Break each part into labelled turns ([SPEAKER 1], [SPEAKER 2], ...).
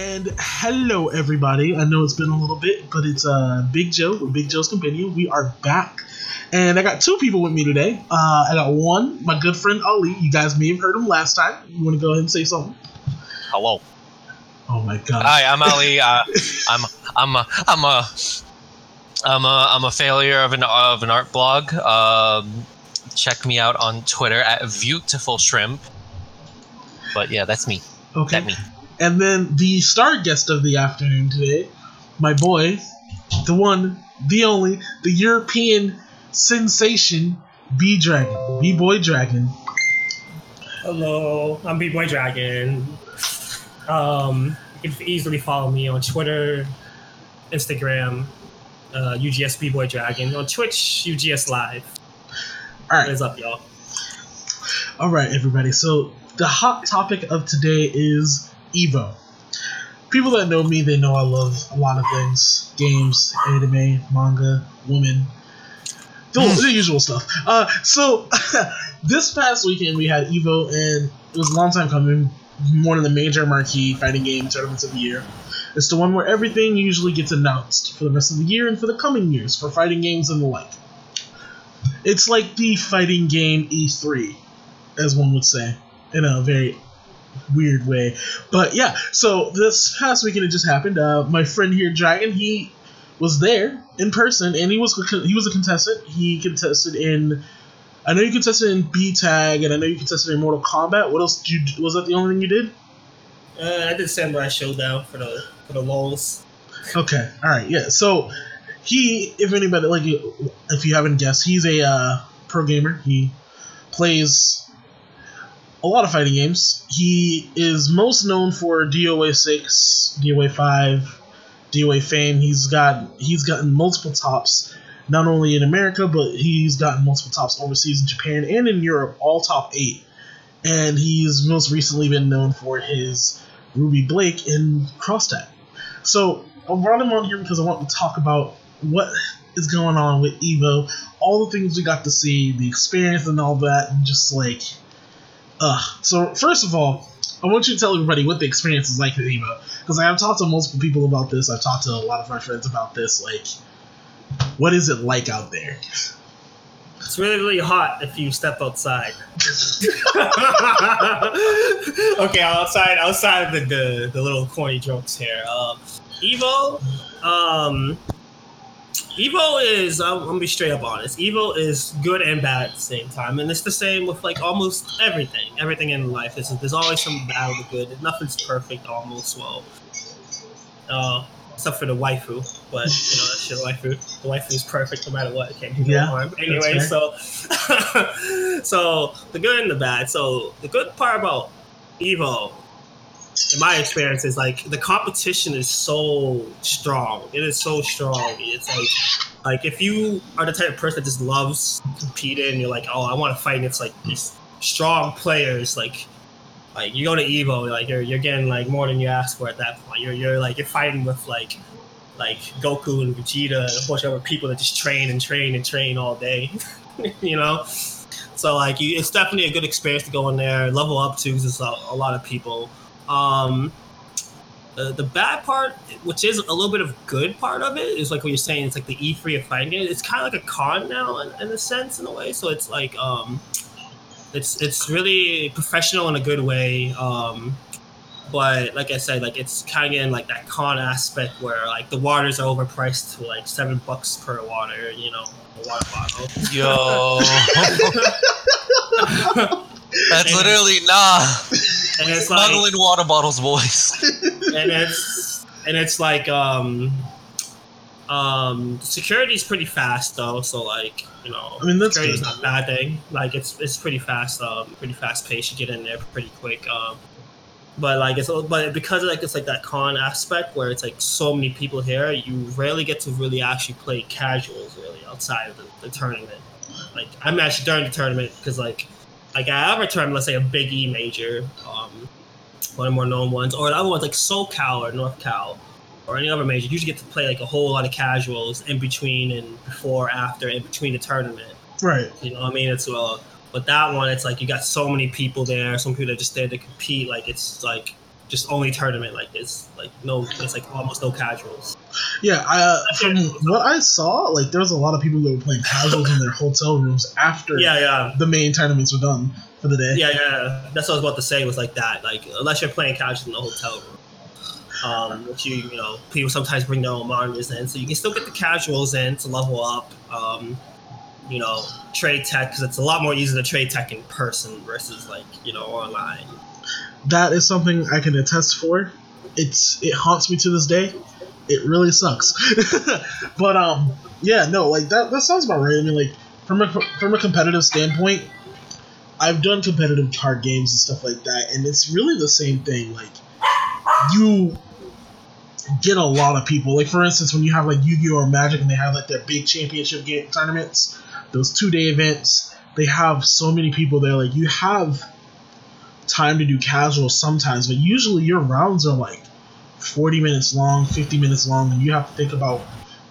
[SPEAKER 1] And hello, everybody. I know it's been a little bit, but it's uh, Big Joe with Big Joe's Companion. We are back. And I got two people with me today. Uh, I got one, my good friend Ali. You guys may have heard him last time. You want to go ahead and say something?
[SPEAKER 2] Hello.
[SPEAKER 1] Oh my god.
[SPEAKER 2] Hi, I'm Ali. Uh, I'm I'm a I'm a I'm a I'm a failure of an of an art blog. Um, check me out on Twitter at Beautiful Shrimp. But yeah, that's me.
[SPEAKER 1] Okay.
[SPEAKER 2] That me.
[SPEAKER 1] And then the star guest of the afternoon today, my boy, the one, the only, the European sensation, B Dragon, B Boy Dragon.
[SPEAKER 3] Hello, I'm B Boy Dragon. Um, you can easily follow me on Twitter, Instagram, uh, UGS B Boy Dragon, on Twitch, UGS Live.
[SPEAKER 1] All right.
[SPEAKER 3] What is up, y'all?
[SPEAKER 1] All right, everybody. So the hot topic of today is Evo. People that know me, they know I love a lot of things: games, anime, manga, women, the, the usual stuff. Uh, so this past weekend we had Evo, and it was a long time coming. One of the major marquee fighting game tournaments of the year. It's the one where everything usually gets announced for the rest of the year and for the coming years for fighting games and the like. It's like the fighting game E3, as one would say, in a very weird way. But yeah, so this past weekend it just happened. Uh, my friend here, Dragon, he was there in person, and he was he was a contestant. He contested in. I know you contested in B Tag, and I know you contested in Mortal Kombat. What else? Did you, was that the only thing you did?
[SPEAKER 3] Uh, I did Samurai Shodown for the for the lols.
[SPEAKER 1] Okay, all right, yeah. So he, if anybody like, if you haven't guessed, he's a uh, pro gamer. He plays a lot of fighting games. He is most known for DOA six, DOA five, DOA fame. He's got he's gotten multiple tops, not only in America, but he's gotten multiple tops overseas in Japan and in Europe, all top eight. And he's most recently been known for his Ruby Blake in Cross Tag. So I brought him on here because I want to talk about what is going on with Evo, all the things we got to see, the experience and all that, and just like, ugh. So first of all, I want you to tell everybody what the experience is like at Evo, because I have talked to multiple people about this. I've talked to a lot of my friends about this. Like, what is it like out there?
[SPEAKER 3] It's really really hot if you step outside. okay, outside outside of the, the, the little corny jokes here. Um, Evo, um, Evo is I'm, I'm gonna be straight up honest. Evo is good and bad at the same time, and it's the same with like almost everything. Everything in life is there's always some bad or good. Nothing's perfect almost. Well, uh, except for the waifu, but you know that shit waifu. The waifu is perfect no matter what. It can't do no
[SPEAKER 1] Yeah,
[SPEAKER 3] harm. Anyway, so so the good and the bad. So the good part about Evo in my experience is like the competition is so strong. It is so strong. It's like like if you are the type of person that just loves competing, you're like, oh, I want to fight. It's like these strong players, like like you go to Evo, like you're you're getting like more than you ask for at that point. You're you're like you're fighting with like like Goku and Vegeta and a bunch of other people that just train and train and train all day, you know. So like you, it's definitely a good experience to go in there, level up to. 'cause There's a, a lot of people. Um, the, the bad part, which is a little bit of good part of it, is like what you're saying. It's like the E3 of fighting game. It's kind of like a con now, in, in a sense, in a way. So it's like um, it's it's really professional in a good way. Um, but like I said, like it's kind of getting like that con aspect where like the waters are overpriced to like seven bucks per water. You know, a water bottle.
[SPEAKER 2] Yo, that's literally nah.
[SPEAKER 3] And it's like
[SPEAKER 2] Smuggling water bottles, boys.
[SPEAKER 3] and it's and it's like um um security's pretty fast though so like you know
[SPEAKER 1] I mean, that's
[SPEAKER 3] security's
[SPEAKER 1] good.
[SPEAKER 3] not a bad thing like it's it's pretty fast um pretty fast pace you get in there pretty quick um but like it's but because of like it's like that con aspect where it's like so many people here you rarely get to really actually play casuals really outside of the, the tournament like i'm actually during the tournament because like like I have a tournament, let's say a Big E major, um, one of the more known ones, or the other ones like SoCal or North Cal, or any other major. You usually get to play like a whole lot of casuals in between and before, after, in between the tournament.
[SPEAKER 1] Right.
[SPEAKER 3] You know what I mean? It's well, but that one, it's like you got so many people there, some people that just there to compete. Like it's like just only tournament like this. Like no, it's like almost no casuals.
[SPEAKER 1] Yeah, I, uh, from what I saw, like there was a lot of people that were playing casuals in their hotel rooms after
[SPEAKER 3] Yeah, yeah.
[SPEAKER 1] the main tournaments were done for the day.
[SPEAKER 3] Yeah, yeah, that's what I was about to say. Was like that. Like unless you're playing casuals in the hotel room, um, which you you know people sometimes bring their own monitors in, so you can still get the casuals in to level up. Um, you know, trade tech because it's a lot more easy to trade tech in person versus like you know online.
[SPEAKER 1] That is something I can attest for. It's it haunts me to this day. It really sucks. but um, yeah, no, like that that sounds about right. I mean, like from a from a competitive standpoint, I've done competitive card games and stuff like that, and it's really the same thing. Like you get a lot of people. Like for instance, when you have like Yu-Gi-Oh or Magic, and they have like their big championship game tournaments, those two-day events, they have so many people there. Like you have time to do casual sometimes, but usually your rounds are like 40 minutes long, 50 minutes long, and you have to think about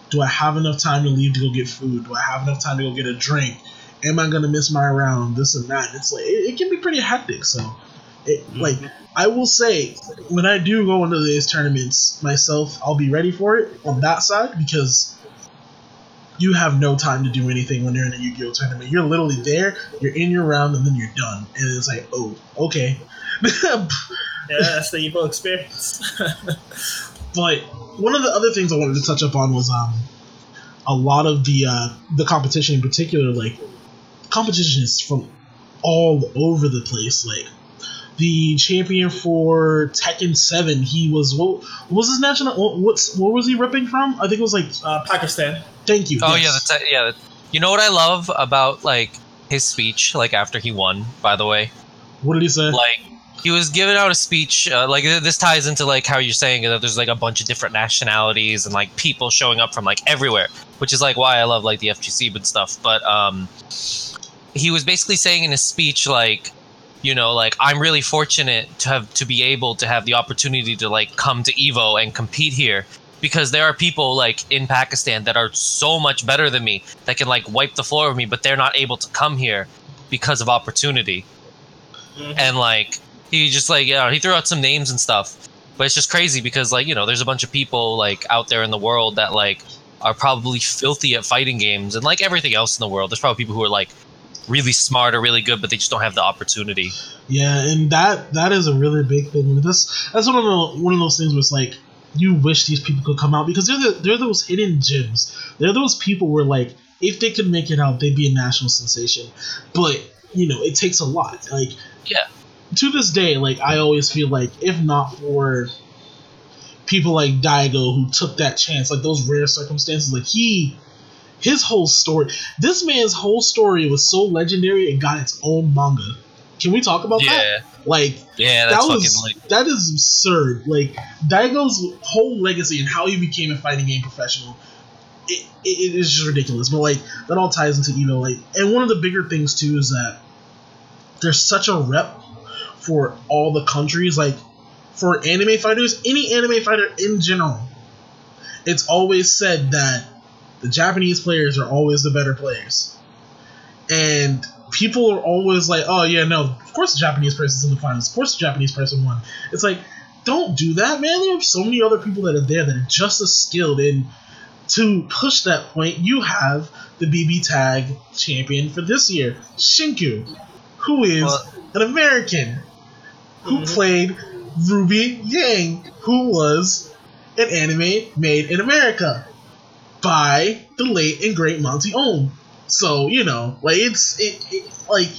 [SPEAKER 1] do I have enough time to leave to go get food? Do I have enough time to go get a drink? Am I gonna miss my round? This and that. It's like it, it can be pretty hectic. So, it mm-hmm. like I will say when I do go into these tournaments myself, I'll be ready for it on that side because you have no time to do anything when you're in a Yu-Gi-Oh tournament. You're literally there, you're in your round, and then you're done. And it's like, oh, okay.
[SPEAKER 3] Yeah, that's the Evo experience.
[SPEAKER 1] but one of the other things I wanted to touch up on was um a lot of the uh, the competition in particular. Like competition is from all over the place. Like the champion for Tekken Seven, he was what, what was his national? What, what's what was he ripping from? I think it was like
[SPEAKER 3] uh, Pakistan.
[SPEAKER 1] thank you.
[SPEAKER 2] Oh
[SPEAKER 1] yes.
[SPEAKER 2] yeah, that's yeah. that- You know what I love about like his speech, like after he won. By the way,
[SPEAKER 1] What did he say?
[SPEAKER 2] like he was giving out a speech. Uh, like this ties into like how you're saying that there's like a bunch of different nationalities and like people showing up from like everywhere, which is like why I love like the FGC and stuff. But um, he was basically saying in his speech like you know like i'm really fortunate to have to be able to have the opportunity to like come to evo and compete here because there are people like in pakistan that are so much better than me that can like wipe the floor with me but they're not able to come here because of opportunity
[SPEAKER 3] Mhm.
[SPEAKER 2] and like he just like yeah he threw out some names and stuff but it's just crazy because like you know there's a bunch of people like out there in the world that like are probably filthy at fighting games and like everything else in the world there's probably people who are like really smart or really good but they just don't have the opportunity
[SPEAKER 1] Yeah, and that that is a really big thing. That's that's one of the one of those things where it's like you wish these people could come out because they're the, they're those hidden gems. They're those people where like if they could make it out, they'd be a national sensation. But you know, it takes a lot. Like
[SPEAKER 2] Yeah.
[SPEAKER 1] To this day, like I always feel like if not for people like Daigo who took that chance, like those rare circumstances, like he his whole story this man's whole story was so legendary it got its own manga. Can we talk about that?
[SPEAKER 2] yeah
[SPEAKER 1] Like
[SPEAKER 2] yeah
[SPEAKER 1] that was
[SPEAKER 2] like
[SPEAKER 1] that is absurd. Like Daigo's whole legacy and how he became a fighting game professional, it, it, it is just ridiculous. But like that all ties into Evo. Like, and one of the bigger things too is that there's such a rep for all the countries. Like for anime fighters, any anime fighter in general, it's always said that the Japanese players are always the better players, and people are always like, "Oh yeah, no, of course the Japanese person's in the finals. Of course the Japanese person won." It's like, don't do that, man. There are so many other people that are there that are just as skilled. And to push that point, you have the BB Tag champion for this year, Shinku, who is
[SPEAKER 2] Well-
[SPEAKER 1] an American who
[SPEAKER 3] Mhm.
[SPEAKER 1] played Ruby Yang, who was an anime made in America by the late and great Monty Oum. So you know, like it's it, it like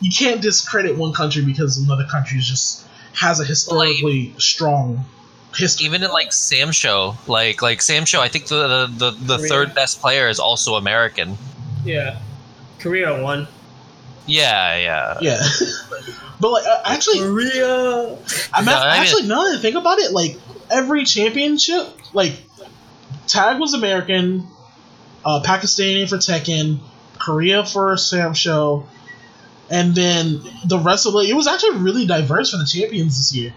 [SPEAKER 1] you can't discredit one country because another country just has a historically strong history.
[SPEAKER 2] even in like Sam Show, like like Sam Show, I think the the, the, the third best player is also American.
[SPEAKER 3] Yeah, Korea won.
[SPEAKER 2] Yeah, yeah.
[SPEAKER 1] Yeah, but like uh, actually,
[SPEAKER 3] Korea.
[SPEAKER 1] I'm
[SPEAKER 2] No,
[SPEAKER 1] at,
[SPEAKER 2] I mean-
[SPEAKER 1] actually now that I think about it, like every championship, like Tag was American, uh, Pakistani for Tekken, Korea for Sam Show, and then the rest of it. It was actually really diverse for the champions this year.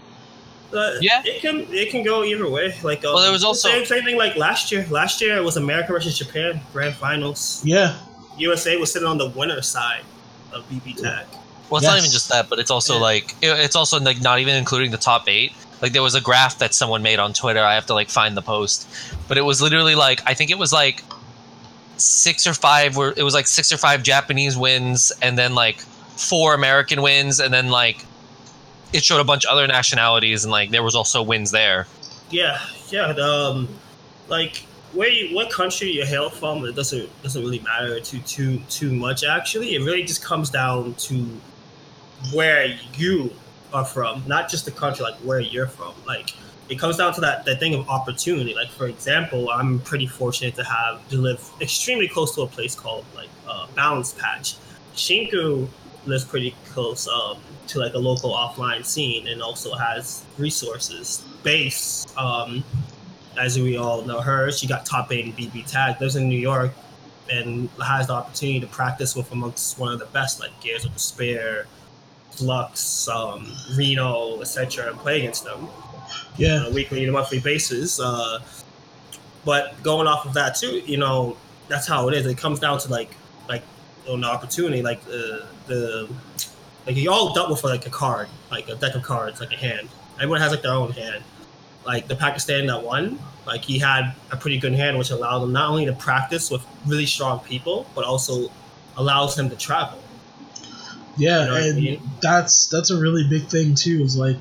[SPEAKER 3] Uh,
[SPEAKER 2] Yeah.
[SPEAKER 3] it can it can go either way. Like, um,
[SPEAKER 2] Well, there was also-
[SPEAKER 3] same, same thing like last year. Last year it was America versus Japan grand finals.
[SPEAKER 1] Yeah,
[SPEAKER 3] USA was sitting on the winner's side of BB Tag.
[SPEAKER 2] Well, it's not even just that, but it's also
[SPEAKER 3] Yeah.
[SPEAKER 2] like it- it's also like not even including the top eight. like there was a graph that someone made on Twitter. I have to like find the post, but it was literally like I think it was like six or five were it was like six or five Japanese wins and then like four American wins and then like it showed a bunch of other nationalities and like there was also wins there.
[SPEAKER 3] Yeah, yeah. The, um, like where you, what country you hail from, it doesn't doesn't really matter too too too much. Actually, it really just comes down to where you are from, not just the country, like where you're from. Like it comes down to that that thing of opportunity. Like for example, I'm pretty fortunate to have to live extremely close to a place called like uh, Balance Patch. Shinku lives pretty close um, to like a local offline scene and also has resources. Base, um, as we all know her, she got top eight in BB Tag. Lives in New York and has the opportunity to practice with amongst one of the best, like Gears of Despair, Flux, um, Reno, etc., and play against them
[SPEAKER 1] Yeah.
[SPEAKER 3] on a weekly and a monthly basis. Uh, but going off of that too, you know, that's how it is. It comes down to like like an opportunity, like the the like you all dealt with like a card, like a deck of cards, like a hand. Everyone has like their own hand. Like the Pakistan that won, like he had a pretty good hand, which allowed him not only to practice with really strong people, but also allows him to travel.
[SPEAKER 1] Yeah,
[SPEAKER 3] You know what I
[SPEAKER 1] and
[SPEAKER 3] mean?
[SPEAKER 1] that's that's a really big thing too. Is like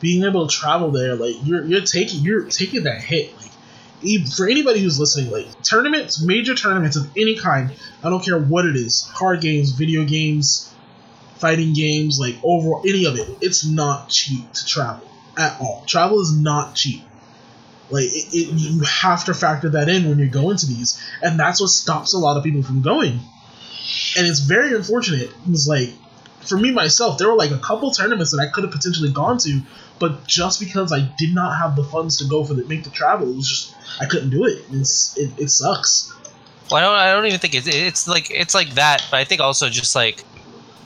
[SPEAKER 1] being able to travel there. Like you're you're taking you're taking that hit. Like for anybody who's listening, like tournaments, major tournaments of any kind. I don't care what it is, card games, video games, fighting games, like overall any of it. It's not cheap to travel at all. Travel is not cheap. Like it, it, you have to factor that in when you're going to these, and that's what stops a lot of people from going. And it's very unfortunate. It's like for me myself, there were like a couple tournaments that I could have potentially gone to, but just because I did not have the funds to go for the make the travel, it was just I couldn't do it. It's it, it sucks.
[SPEAKER 2] Well, I don't. I don't even think it's. It's like it's like that. But I think also just like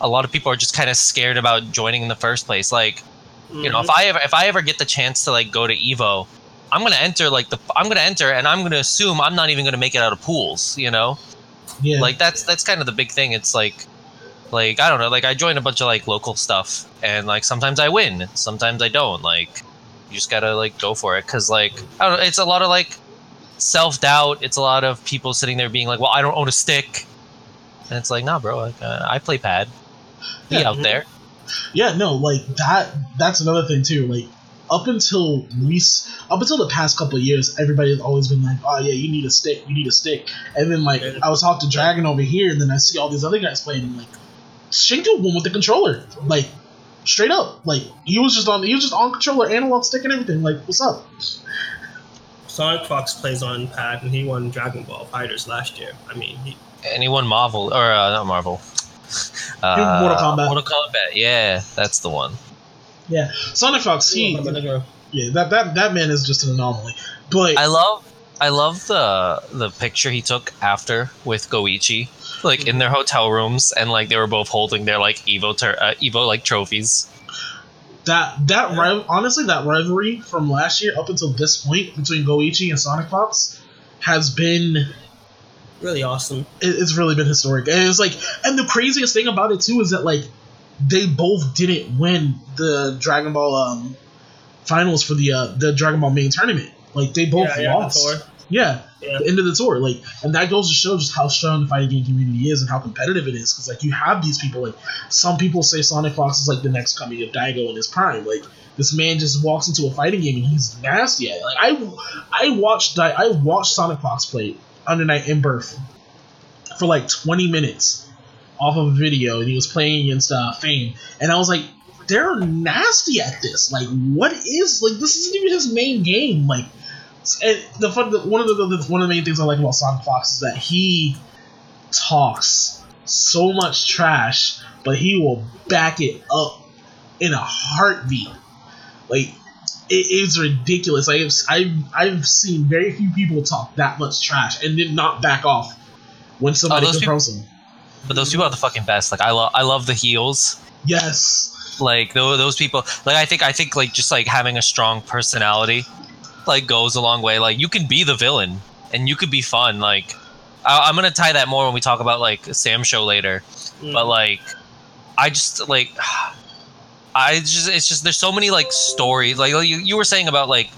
[SPEAKER 2] a lot of people are just kind of scared about joining in the first place. Like you know, if I ever if I ever get the chance to like go to Evo, I'm gonna enter like the I'm gonna enter and I'm gonna assume I'm not even gonna make it out of pools. You know,
[SPEAKER 1] Yeah,
[SPEAKER 2] like that's that's kind of the big thing. It's like like I don't know. Like I join a bunch of like local stuff and like sometimes I win, sometimes I don't. Like you just gotta like go for it because like I don't know. It's a lot of like self doubt. It's a lot of people sitting there being like, "Well, I don't own a stick," and it's like, "Nah, bro, like, uh, I play pad. Be
[SPEAKER 1] Yeah.
[SPEAKER 2] out there."
[SPEAKER 1] Yeah, no, like that. That's another thing too. Like up until we, up until the past couple of years, everybody's always been like, "Oh yeah, you need a stick, you need a stick." And then like I was talking to Dragon over here, and then I see all these other guys playing. And, like Shinku won with the controller, like straight up. Like he was just on, he was just on controller, analog stick, and everything. Like what's up?
[SPEAKER 3] Sonic Fox plays on pad, and he won Dragon Ball FighterZ last year. I mean, and he,
[SPEAKER 2] Anyone Marvel or uh, not Marvel? Uh,
[SPEAKER 1] Mortal Kombat.
[SPEAKER 2] Mortal Kombat. Yeah, that's the one.
[SPEAKER 1] Yeah, Sonic Fox. He, yeah, that that that man is just an anomaly. But
[SPEAKER 2] I love I love the the picture he took after with Goichi, like in their hotel rooms, and like they were both holding their like Evo ter- uh, Evo like trophies.
[SPEAKER 1] that that
[SPEAKER 3] Yeah.
[SPEAKER 1] rival, honestly that rivalry from last year up until this point between Goichi and Sonic Fox has been it,
[SPEAKER 3] really awesome.
[SPEAKER 1] it's really been historic. And it's like and the craziest thing about it too is that like they both didn't win the Dragon Ball um finals for the uh the Dragon Ball main tournament. Like they both
[SPEAKER 3] yeah, yeah,
[SPEAKER 1] lost.
[SPEAKER 3] tour.
[SPEAKER 1] Yeah,
[SPEAKER 3] Yeah.
[SPEAKER 1] the end of the tour. Like, and that goes to show just how strong the fighting game community is and how competitive it is. Because like you have these people. Like some people say Sonic Fox is like the next coming of Daigo in his prime. Like this man just walks into a fighting game and he's nasty at it. Like I, I watched Di- I watched Sonic Fox play Under Night in Birth for like twenty minutes off of a video, and he was playing against uh, Fame, and I was like. They're nasty at this. Like, what is like? This isn't even his main game. Like, and the fun, the, one of the, the one of the main things I like about Sonic Fox is that he talks so much trash, but he will back it up in a heartbeat. Like it is ridiculous. Like I've, I've I've seen very few people talk that much trash and then not back off when somebody
[SPEAKER 2] Oh,
[SPEAKER 1] confronts them.
[SPEAKER 2] But those people are the fucking best. Like I love I love the heels.
[SPEAKER 1] Yes,
[SPEAKER 2] Like those those people. Like I think I think like just like having a strong personality, like goes a long way. Like you can be the villain and you could be fun. Like I, I'm gonna tie that more when we talk about like Sam show later.
[SPEAKER 3] Mm.
[SPEAKER 2] but like i just like I just it's just there's so many like stories like you, you were saying about like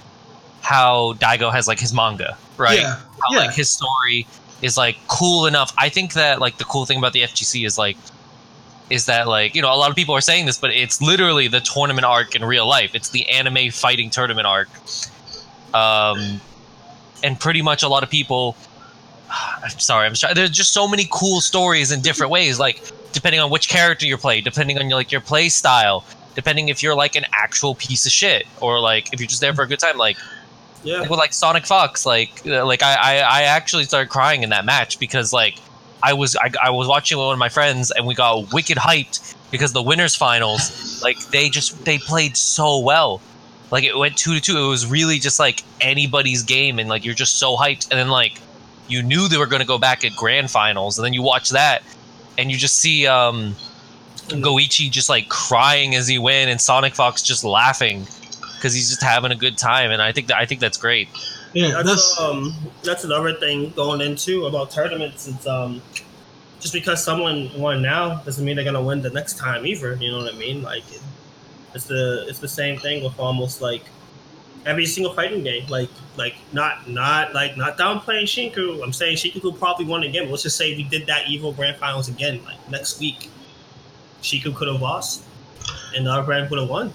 [SPEAKER 2] how Daigo has like his manga, right?
[SPEAKER 1] Yeah.
[SPEAKER 2] How
[SPEAKER 1] yeah.
[SPEAKER 2] like his story is like cool enough. I think that like the cool thing about the FGC is like is that like you know a lot of people are saying this, but it's literally the tournament arc in real life. It's the anime fighting tournament arc, um, and pretty much a lot of people. I'm sorry, I'm sorry. There's just so many cool stories in different ways, like depending on which character you play, depending on your, like your play style, depending if you're like an actual piece of shit or like if you're just there for a good time, like
[SPEAKER 3] Yeah.
[SPEAKER 2] like with like Sonic Fox, like uh, like I, I I actually started crying in that match because like I was I, I was watching with one of my friends and we got wicked hyped because the winners finals like they just they played so well. Like it went two to two. It was really just like anybody's game and like you're just so hyped. And then like you knew they were going to go back at grand finals. And then you watch that and you just see um Goichi just like crying as he win and Sonic Fox just laughing because he's just having a good time and I think that I think that's great
[SPEAKER 1] yeah,
[SPEAKER 3] That's,
[SPEAKER 1] that's
[SPEAKER 3] um that's another thing going into about tournaments. It's um just because someone won now doesn't mean they're gonna win the next time either. You know what I mean? Like it, it's the it's the same thing with almost like every single fighting game. Like like not not like not downplaying Shinku. I'm saying Shinku probably won again. Let's just say we did that Evo grand finals again like next week. Shinku could have lost, and the other brand would have won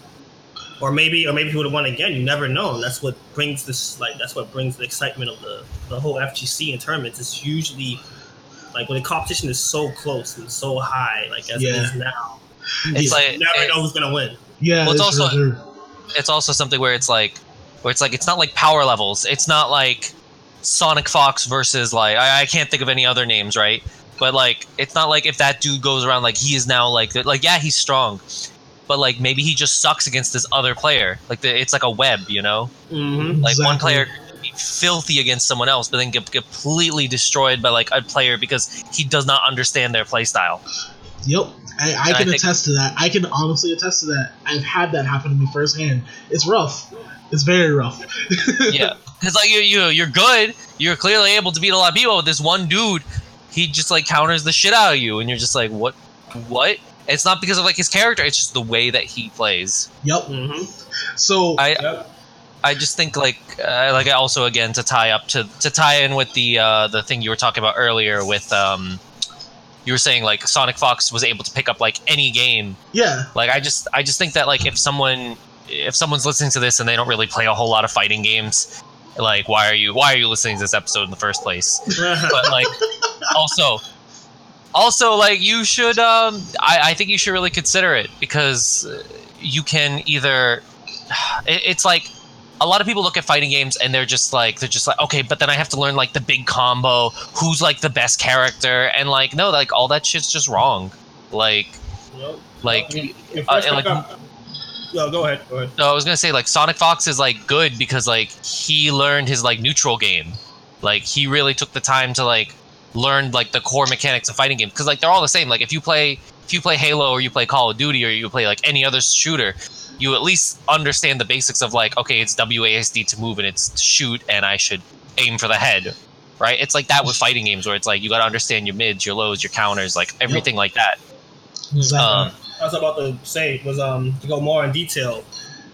[SPEAKER 3] or maybe or maybe he would have won again. You never know. And that's what brings this like that's what brings the excitement of the the whole FGC and tournaments. It's usually like when the competition is so close and so high, like as it
[SPEAKER 1] Yeah.
[SPEAKER 3] is now.
[SPEAKER 2] it's
[SPEAKER 1] yeah,
[SPEAKER 2] like
[SPEAKER 3] You never
[SPEAKER 2] it-
[SPEAKER 3] know who's gonna win.
[SPEAKER 1] yeah,
[SPEAKER 2] well, it's
[SPEAKER 1] it's
[SPEAKER 2] also-
[SPEAKER 1] reserved.
[SPEAKER 2] it's also something where it's like where it's like it's not like power levels it's not like sonic fox versus like i, I can't think of any other names right but like it's not like if that dude goes around like he is now like like yeah he's strong but like maybe he just sucks against this other player like the, it's like a web you know
[SPEAKER 3] Mm-hmm.
[SPEAKER 2] like one player be filthy against someone else but then get completely destroyed by like a player because he does not understand their playstyle.
[SPEAKER 1] Yep, I, I
[SPEAKER 2] I
[SPEAKER 1] can
[SPEAKER 2] think-
[SPEAKER 1] attest to that. I can honestly attest to that. I've had that happen to me firsthand. It's rough. It's very rough.
[SPEAKER 2] yeah because like you, you you're good you're clearly able to beat a lot of people but this one dude he just like counters the shit out of you and you're just like what what it's not because of like his character it's just the way that he plays
[SPEAKER 1] Yep.
[SPEAKER 3] Mm-hmm.
[SPEAKER 1] So
[SPEAKER 2] i
[SPEAKER 3] Yep.
[SPEAKER 2] i just think like uh, like also again to tie up to to tie in with the uh the thing you were talking about earlier with um you were saying like sonic fox was able to pick up like any game
[SPEAKER 1] yeah,
[SPEAKER 2] like i just i just think that like if someone if someone's listening to this and they don't really play a whole lot of fighting games like why are you why are you listening to this episode in the first place but like also also like you should um I, I think you should really consider it because uh, you can either it, it's like a lot of people look at fighting games and they're just like they're just like okay but then i have to learn like the big combo who's like the best character and like no like all that shit's just wrong like
[SPEAKER 3] Yep.
[SPEAKER 2] like
[SPEAKER 3] You- you
[SPEAKER 2] uh, and, like,
[SPEAKER 3] up- Yo, go ahead. Go ahead.
[SPEAKER 2] No, I was gonna say like Sonic Fox is like good because like he learned his like neutral game, like he really took the time to like learn like the core mechanics of fighting games because like they're all the same. Like if you play if you play Halo or you play Call of Duty or you play like any other shooter, you at least understand the basics of like okay, it's WASD to move and it's to shoot and I should aim for the head, right? It's like that with fighting games where it's like you gotta understand your mids, your lows, your counters, like everything like that.
[SPEAKER 1] exactly.
[SPEAKER 2] Um,
[SPEAKER 3] I was about to say was um to go more in detail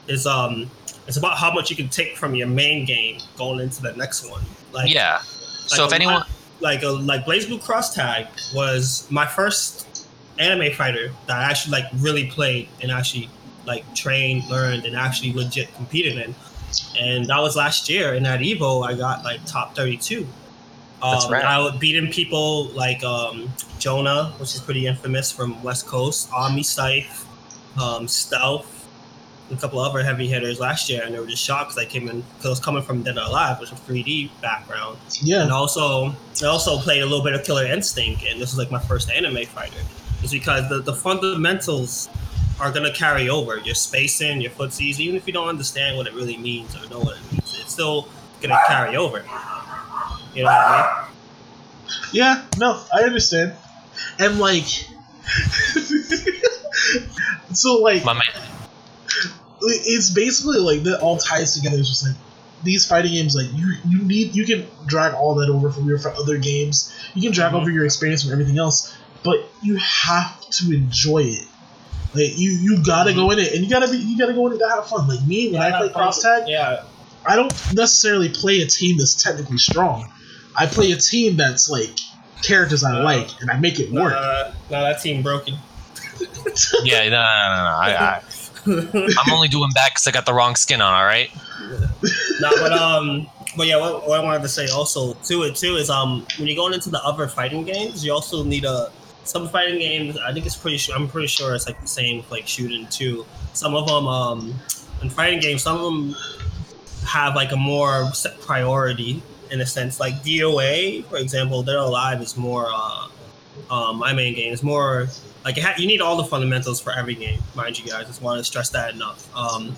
[SPEAKER 3] is um it's about how much you can take from your main game going into the next one. Like
[SPEAKER 2] yeah.
[SPEAKER 3] Like
[SPEAKER 2] so
[SPEAKER 3] if
[SPEAKER 2] anyone
[SPEAKER 3] like a, like BlazBlue Cross Tag was my first anime fighter that I actually like really played and actually like trained, learned, and actually legit competed in. And that was last year. And at Evo, I got like top
[SPEAKER 2] 32
[SPEAKER 3] um,
[SPEAKER 2] rad.
[SPEAKER 3] I was beating people like um, Jonah, which is pretty infamous from West Coast, Omni Scythe, um, Stealth, and a couple other heavy hitters last year, and they were just shocked because I came in because I was coming from Dead or Alive, which is a 3D background,
[SPEAKER 1] Yeah.
[SPEAKER 3] and also I also played a little bit of Killer Instinct, and this was like my first anime fighter. It's because the, the fundamentals are gonna carry over. Your spacing, your footsies, even if you don't understand what it really means or know what it means, it's still gonna carry over. You know what I mean?
[SPEAKER 1] yeah. No, I understand. And like, so like,
[SPEAKER 2] my man,
[SPEAKER 1] it's basically like that all ties together. It's just like these fighting games, like you you need you can drag all that over from your from other games. You can drag
[SPEAKER 3] Mhm.
[SPEAKER 1] over your experience from everything else, but you have to enjoy it. Like you, you gotta go in it, and you gotta be, you gotta go in it to have fun. Like me, when I play cross tag,
[SPEAKER 3] Yeah,
[SPEAKER 1] I don't necessarily play a team that's technically strong. I play a team that's like characters I
[SPEAKER 3] Uh,
[SPEAKER 1] like, and I make it work.
[SPEAKER 3] uh, no, that team broken.
[SPEAKER 2] Yeah, no, no, no, no. I, I, I'm only doing bad because I got the wrong skin on. All right.
[SPEAKER 3] no, but um, but yeah, what, what I wanted to say also to it too is um, when you're going into the other fighting games, you also need a some fighting games. I think it's pretty sure. I'm pretty sure it's like the same with, like shooting too. Some of them um, in fighting games, some of them have like a more set priority in a sense. Like DOA, for example, Dead or Alive is more. Uh, um, my main game is more like it ha- you need all the fundamentals for every game, mind you guys. Just want to stress that enough. Um,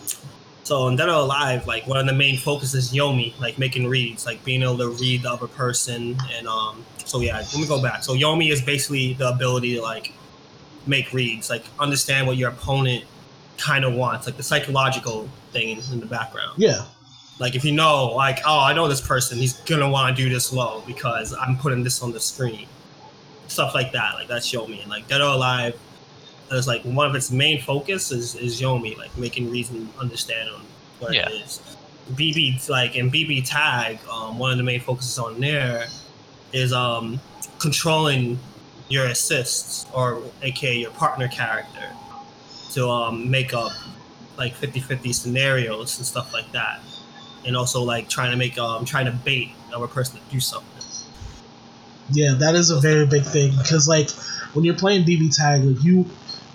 [SPEAKER 3] so in Dead or Alive, like one of the main focuses is Yomi, like making reads, like being able to read the other person, and um. So yeah, let me go back. So Yomi is basically the ability to like make reads, like understand what your opponent kind of wants, like the psychological thing in, in the background.
[SPEAKER 1] yeah,
[SPEAKER 3] Like if you know, like, oh, I know this person, he's gonna want to do this low because I'm putting this on the screen. Stuff like that, like that's Yomi. And like Dead or Alive, there's like one of its main focus is is Yomi, like making reason understand on what
[SPEAKER 2] Yeah.
[SPEAKER 3] it is. BB like in BB Tag, um, one of the main focuses on there is um controlling your assists or aka your partner character to um make up like 50-50 scenarios and stuff like that and also like trying to make um trying to bait another person to do something.
[SPEAKER 1] Yeah, that is a very big thing because like when you're playing BB tag, like you,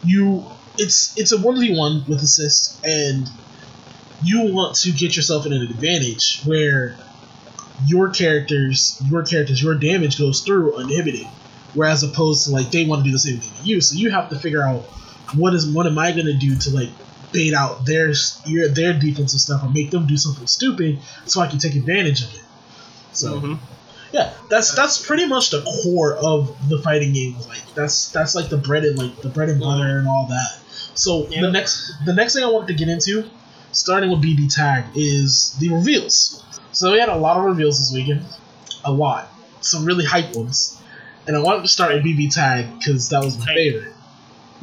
[SPEAKER 1] you, it's it's a one v one with assists, and you want to get yourself in an advantage where your characters, your characters, your damage goes through uninhibited, whereas opposed to like they want to do the same thing to you, so you have to figure out what is what am I gonna do to like bait out their your their defensive stuff and make them do something stupid so I can take advantage of it. So.
[SPEAKER 3] Mhm.
[SPEAKER 1] Yeah, that's that's pretty much the core of the fighting games. Like that's that's like the bread and like the bread and butter and all that. So
[SPEAKER 3] Yeah.
[SPEAKER 1] the next the next thing I wanted to get into, starting with BB Tag, is the reveals. So we had a lot of reveals this weekend, a lot, some really hype ones, and I wanted to start with BB Tag because that was my favorite.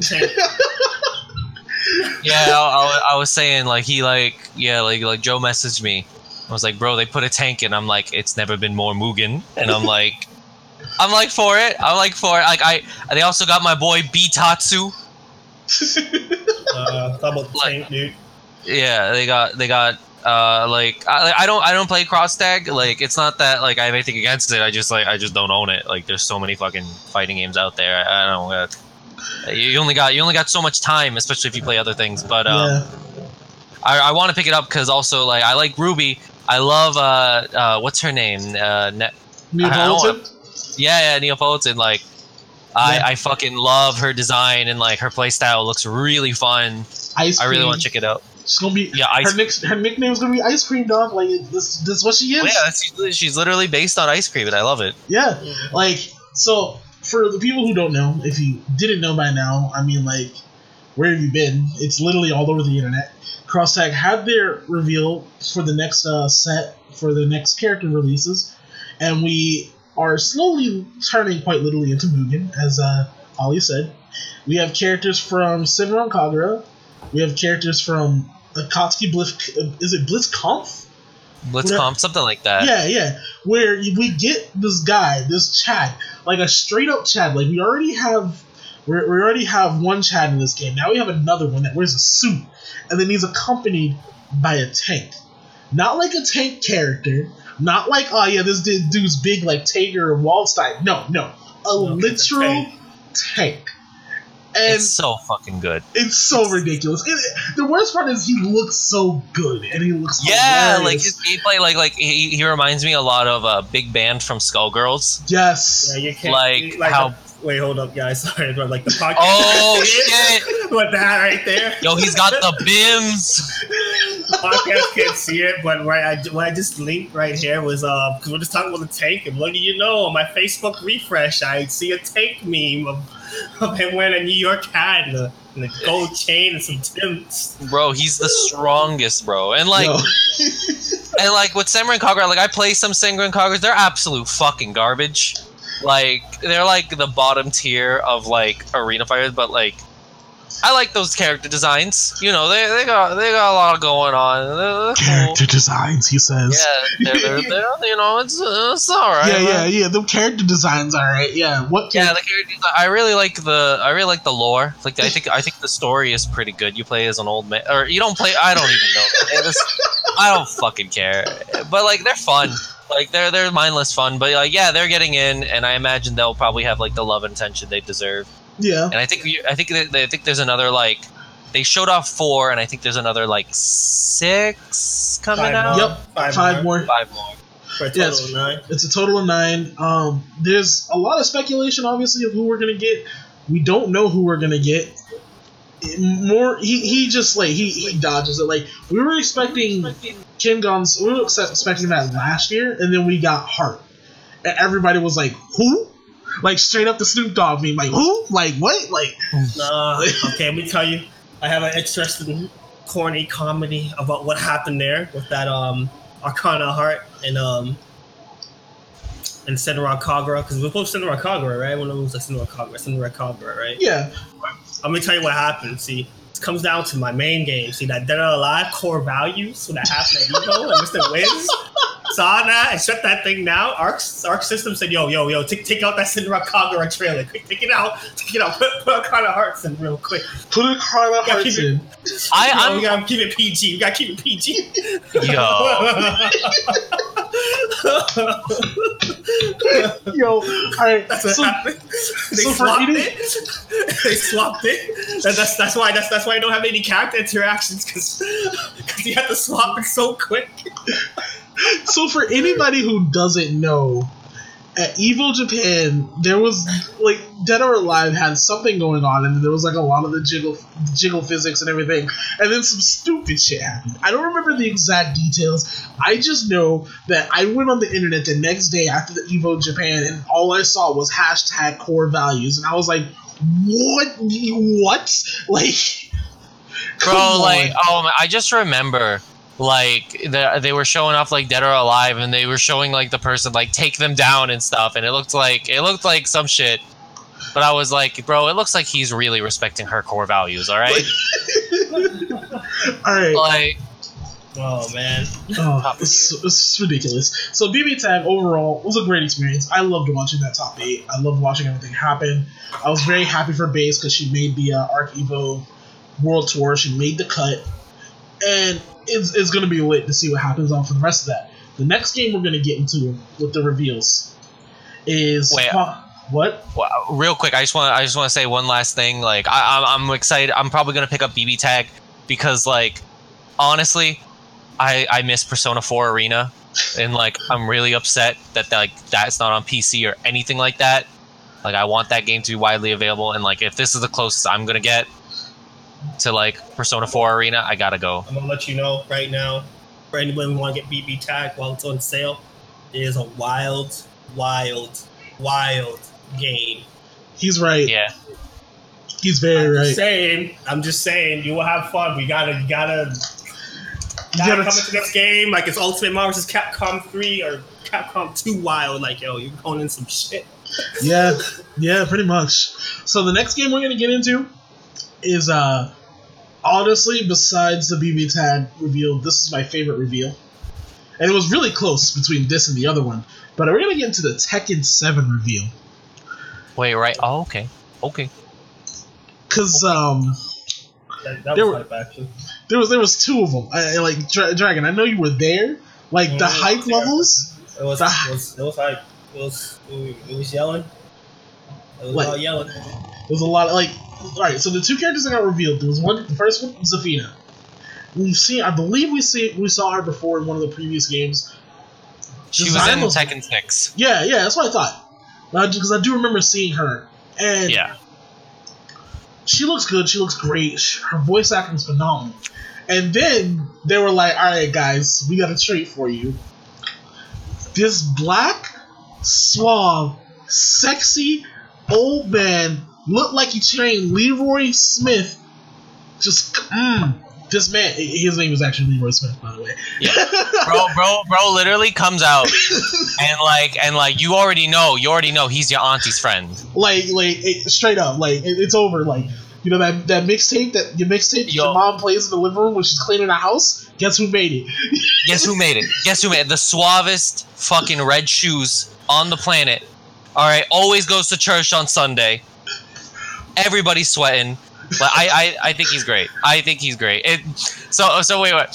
[SPEAKER 2] Yeah, I, I, I was saying like he like yeah like like Joe messaged me. I was like, bro, they put a tank in. I'm like, it's never been more Mugen, and I'm like, I'm like for it. I'm like for it. Like I, they also got my boy B Tatsu.
[SPEAKER 3] uh double
[SPEAKER 2] Like-
[SPEAKER 3] tank dude
[SPEAKER 2] Yeah, they got they got uh like I, I don't I don't play cross tag. Like it's not that like I have anything against it. I just like I just don't own it. Like there's so many fucking fighting games out there. I, I don't. Uh, you only got you only got so much time, especially if you play other things. But um,
[SPEAKER 1] yeah,
[SPEAKER 2] I, I want to pick it up because also like I like Ruby. I love uh uh what's her name? Uh, ne-
[SPEAKER 1] Neopolitan.
[SPEAKER 2] yeah, yeah, Neopolitan. Like I
[SPEAKER 1] Yeah.
[SPEAKER 2] I fucking love her design and like her playstyle looks really fun.
[SPEAKER 1] Ice
[SPEAKER 2] I really want to check it out.
[SPEAKER 1] She's gonna be.
[SPEAKER 2] Yeah, ice.
[SPEAKER 1] her, nick, her nickname's gonna be Ice Cream Dog. Like this, this is what she is.
[SPEAKER 2] yeah, that's, she's literally based on ice cream, and I love it.
[SPEAKER 1] Yeah, like so for the people who don't know, if you didn't know by now, I mean like where have you been? It's literally all over the internet. Crosstag had their reveal for the next uh, set for the next character releases, and we are slowly turning quite literally into Mugen, as uh, Ali said. We have characters from Senran Kagura. We have characters from Akatsuki Blitz. Is it Blitzkampf?
[SPEAKER 2] Blitzcomp, something like that.
[SPEAKER 1] Yeah, yeah. Where we get this guy, this Chad, like a straight up Chad. Like we already have, we we already have one Chad in this game. Now we have another one that wears a suit, and then he's accompanied by a tank. Not like a tank character. Not like oh yeah, this dude's big like Tager or Waldstein. No, no, a
[SPEAKER 3] No, it's a
[SPEAKER 1] literal
[SPEAKER 3] tank.
[SPEAKER 1] tank. And
[SPEAKER 2] it's so fucking good.
[SPEAKER 1] it's so ridiculous. It, the worst part is he looks so good, and he looks
[SPEAKER 2] Yeah, like
[SPEAKER 1] hilarious.
[SPEAKER 2] his gameplay, like like he, he reminds me a lot of uh, Big Band from Skullgirls.
[SPEAKER 1] yes,
[SPEAKER 3] yeah you can't
[SPEAKER 2] Like,
[SPEAKER 3] you-
[SPEAKER 2] how-
[SPEAKER 3] the- wait hold up guys sorry but like the podcast
[SPEAKER 2] Oh shit!
[SPEAKER 3] with that right there
[SPEAKER 2] Yo, he's got the bims.
[SPEAKER 3] podcast can't see it, but what I, what I just linked right here was uh because we're just talking about the tank, and what do you know? On my Facebook refresh, I see a tank meme of, of him wearing a New York hat and a, and a gold chain and some Timbs.
[SPEAKER 2] Bro, he's the strongest, bro. And like
[SPEAKER 1] Yo.
[SPEAKER 2] and like with Senran Kagura, like I play some Senran Kaguras, they're absolute fucking garbage. Like they're like the bottom tier of like arena fighters, but like I like those character designs. You know, they, they got they got a lot going on. They're, they're cool.
[SPEAKER 1] Character designs, he says.
[SPEAKER 2] Yeah, they're, they're, you know, it's it's all right.
[SPEAKER 1] yeah, yeah, yeah. The character designs, are right. Yeah, what?
[SPEAKER 2] Yeah, the character. I really like the. I really like the lore. Like, I think. I think the story is pretty good. You play as an old man, or you don't play. I don't even know. I don't fucking care. But like, they're fun. Like, they're they're mindless fun. But like, yeah, they're getting in, and I imagine they'll probably have like the love and attention they deserve.
[SPEAKER 1] Yeah,
[SPEAKER 2] And I think. you- I think. that- I think there's another like. They showed off four, and I think there's another like six coming
[SPEAKER 3] Five
[SPEAKER 2] out.
[SPEAKER 3] more.
[SPEAKER 1] Yep,
[SPEAKER 3] Five,
[SPEAKER 1] five
[SPEAKER 3] more.
[SPEAKER 1] more.
[SPEAKER 2] Five more.
[SPEAKER 3] For a total
[SPEAKER 1] Yes.
[SPEAKER 3] of nine.
[SPEAKER 1] It's a total of nine. Um, there's a lot of speculation, obviously, of who we're gonna get. We don't know who we're gonna get. It- More, he, he just like he, he dodges it. Like we were expecting Kim Guns, we were expecting that last year, and then we got Heart, and everybody was like, "Who?" Like straight up the Snoop Dogg meme, like who? Like what? Like
[SPEAKER 3] Nah, okay, let me tell you. I have an interesting, corny comedy about what happened there with that um Arcana Heart and um and Senra Kagura because we're both Senra Kagura, right? One of them was like Senra Kagura, Senra Kagura, right?
[SPEAKER 1] yeah,
[SPEAKER 3] I'm gonna tell you what happened. See, it comes down to my main game. See that Dead or Alive core values when that happened at Evo and Mr. Wiz saw that and shut that thing down. Arc Arc System said, "Yo, yo, yo, take, take out that Senra Kagura trailer. Quick, take it out. Take it out. Put, put Arcana Hearts in real quick.
[SPEAKER 1] put a Carla
[SPEAKER 3] Yeah,
[SPEAKER 1] Hearts
[SPEAKER 3] keep it-
[SPEAKER 1] in.
[SPEAKER 2] I,
[SPEAKER 3] Yo,
[SPEAKER 2] I'm
[SPEAKER 3] we gotta keep it PG. We gotta keep it PG.
[SPEAKER 1] Yo, all right.
[SPEAKER 3] That's what
[SPEAKER 1] So,
[SPEAKER 3] happened. They
[SPEAKER 1] so
[SPEAKER 3] swapped
[SPEAKER 1] eating-
[SPEAKER 3] it. they swapped it. That, that's that's why that's that's why I don't have any character interactions because because you have to swap it so quick.
[SPEAKER 1] So for anybody who doesn't know, at Evo Japan, there was like Dead or Alive had something going on, and there was like a lot of the jiggle, jiggle physics and everything, and then some stupid shit happened. I don't remember the exact details. I just know that I went on the internet the next day after the Evo Japan, and all I saw was hashtag core values, and I was like, "What? What? Like?"
[SPEAKER 2] bro
[SPEAKER 1] on.
[SPEAKER 2] like oh i just remember like the, they were showing off like dead or alive and they were showing like the person like take them down and stuff and it looked like it looked like some shit but i was like bro it looks like he's really respecting her core values all right
[SPEAKER 1] all right.
[SPEAKER 2] like
[SPEAKER 3] Oh man,
[SPEAKER 1] Oh, it's, it's ridiculous. So BB Tag overall was a great experience. I loved watching that top eight. I loved watching everything happen. I was very happy for Base because she made the uh, ArcRevo World Tour. She made the cut, and it's, it's going to be lit to see what happens on for the rest of that. The next game we're going to get into with the reveals is
[SPEAKER 2] Wait.
[SPEAKER 1] What?
[SPEAKER 2] Well, real quick, I just want I just want to say one last thing. Like, I, I'm, I'm excited. I'm probably gonna pick up BB Tag because, like, honestly, I I miss Persona 4 Arena, and like, I'm really upset that like that's not on PC or anything like that. Like, I want that game to be widely available, and like, if this is the closest I'm gonna get to like Persona 4 Arena, I gotta go.
[SPEAKER 3] I'm gonna let you know right now. For anyone who want to get BB tag while it's on sale, it is a wild, wild, wild game.
[SPEAKER 1] He's right.
[SPEAKER 2] Yeah,
[SPEAKER 1] He's very
[SPEAKER 3] I'm
[SPEAKER 1] right.
[SPEAKER 3] just saying. I'm just saying. You will have fun. We gotta, you gotta,
[SPEAKER 1] You
[SPEAKER 3] gotta
[SPEAKER 1] gotta-
[SPEAKER 3] come into this game like it's Ultimate Marvel vs. Capcom 3 or Capcom 2 Wild. Like yo, you're going in some shit.
[SPEAKER 1] yeah, yeah, pretty much. So the next game we're gonna get into is uh honestly, besides the BB tag reveal, this is my favorite reveal. And it was really close between this and the other one. But we're gonna get into the Tekken 7 reveal.
[SPEAKER 2] Wait, right? Oh, okay, okay.
[SPEAKER 1] Cause um
[SPEAKER 3] That, that
[SPEAKER 1] There
[SPEAKER 3] was
[SPEAKER 1] were-
[SPEAKER 3] hype actually.
[SPEAKER 1] there was there was two of them. I, I- like Dra- Dragon, I know you were there. Like the hype
[SPEAKER 3] yeah.
[SPEAKER 1] levels.
[SPEAKER 3] It was,
[SPEAKER 1] The-
[SPEAKER 3] it was, it was hype. It was, it was yelling. It was
[SPEAKER 1] Like-
[SPEAKER 3] all yelling.
[SPEAKER 1] There was a lot of like. All right, so the two characters that got revealed. There was one. The first one, Zafina. We've seen. I believe we see we saw her before in one of the previous games.
[SPEAKER 2] She was in
[SPEAKER 1] was-
[SPEAKER 2] Tekken 6.
[SPEAKER 1] Yeah, yeah, that's what I thought. Because I do remember seeing her, and
[SPEAKER 2] Yeah.
[SPEAKER 1] she looks good. She looks great. sh- Her voice acting is phenomenal. And then they were like, "All right, guys, we got a treat for you. This black, suave, sexy old man looked like he trained Leroy Smith. Just, mm, this man. His name is actually Leroy Smith, by the way.
[SPEAKER 2] Yeah. bro, bro, bro, literally comes out and like, and like, you already know, you already know he's your auntie's friend.
[SPEAKER 1] like like it, straight up like it, it's over like You know that that mixtape that your mixtape that
[SPEAKER 2] Yo.
[SPEAKER 1] your mom plays in the living room when she's cleaning the house. Guess who made it?
[SPEAKER 2] Guess who made it? Guess who made it? The suavest fucking red shoes on the planet. All right, always goes to church on Sunday. Everybody's sweating. But I, I, I think he's great. I think he's great. It, so, so wait, wait.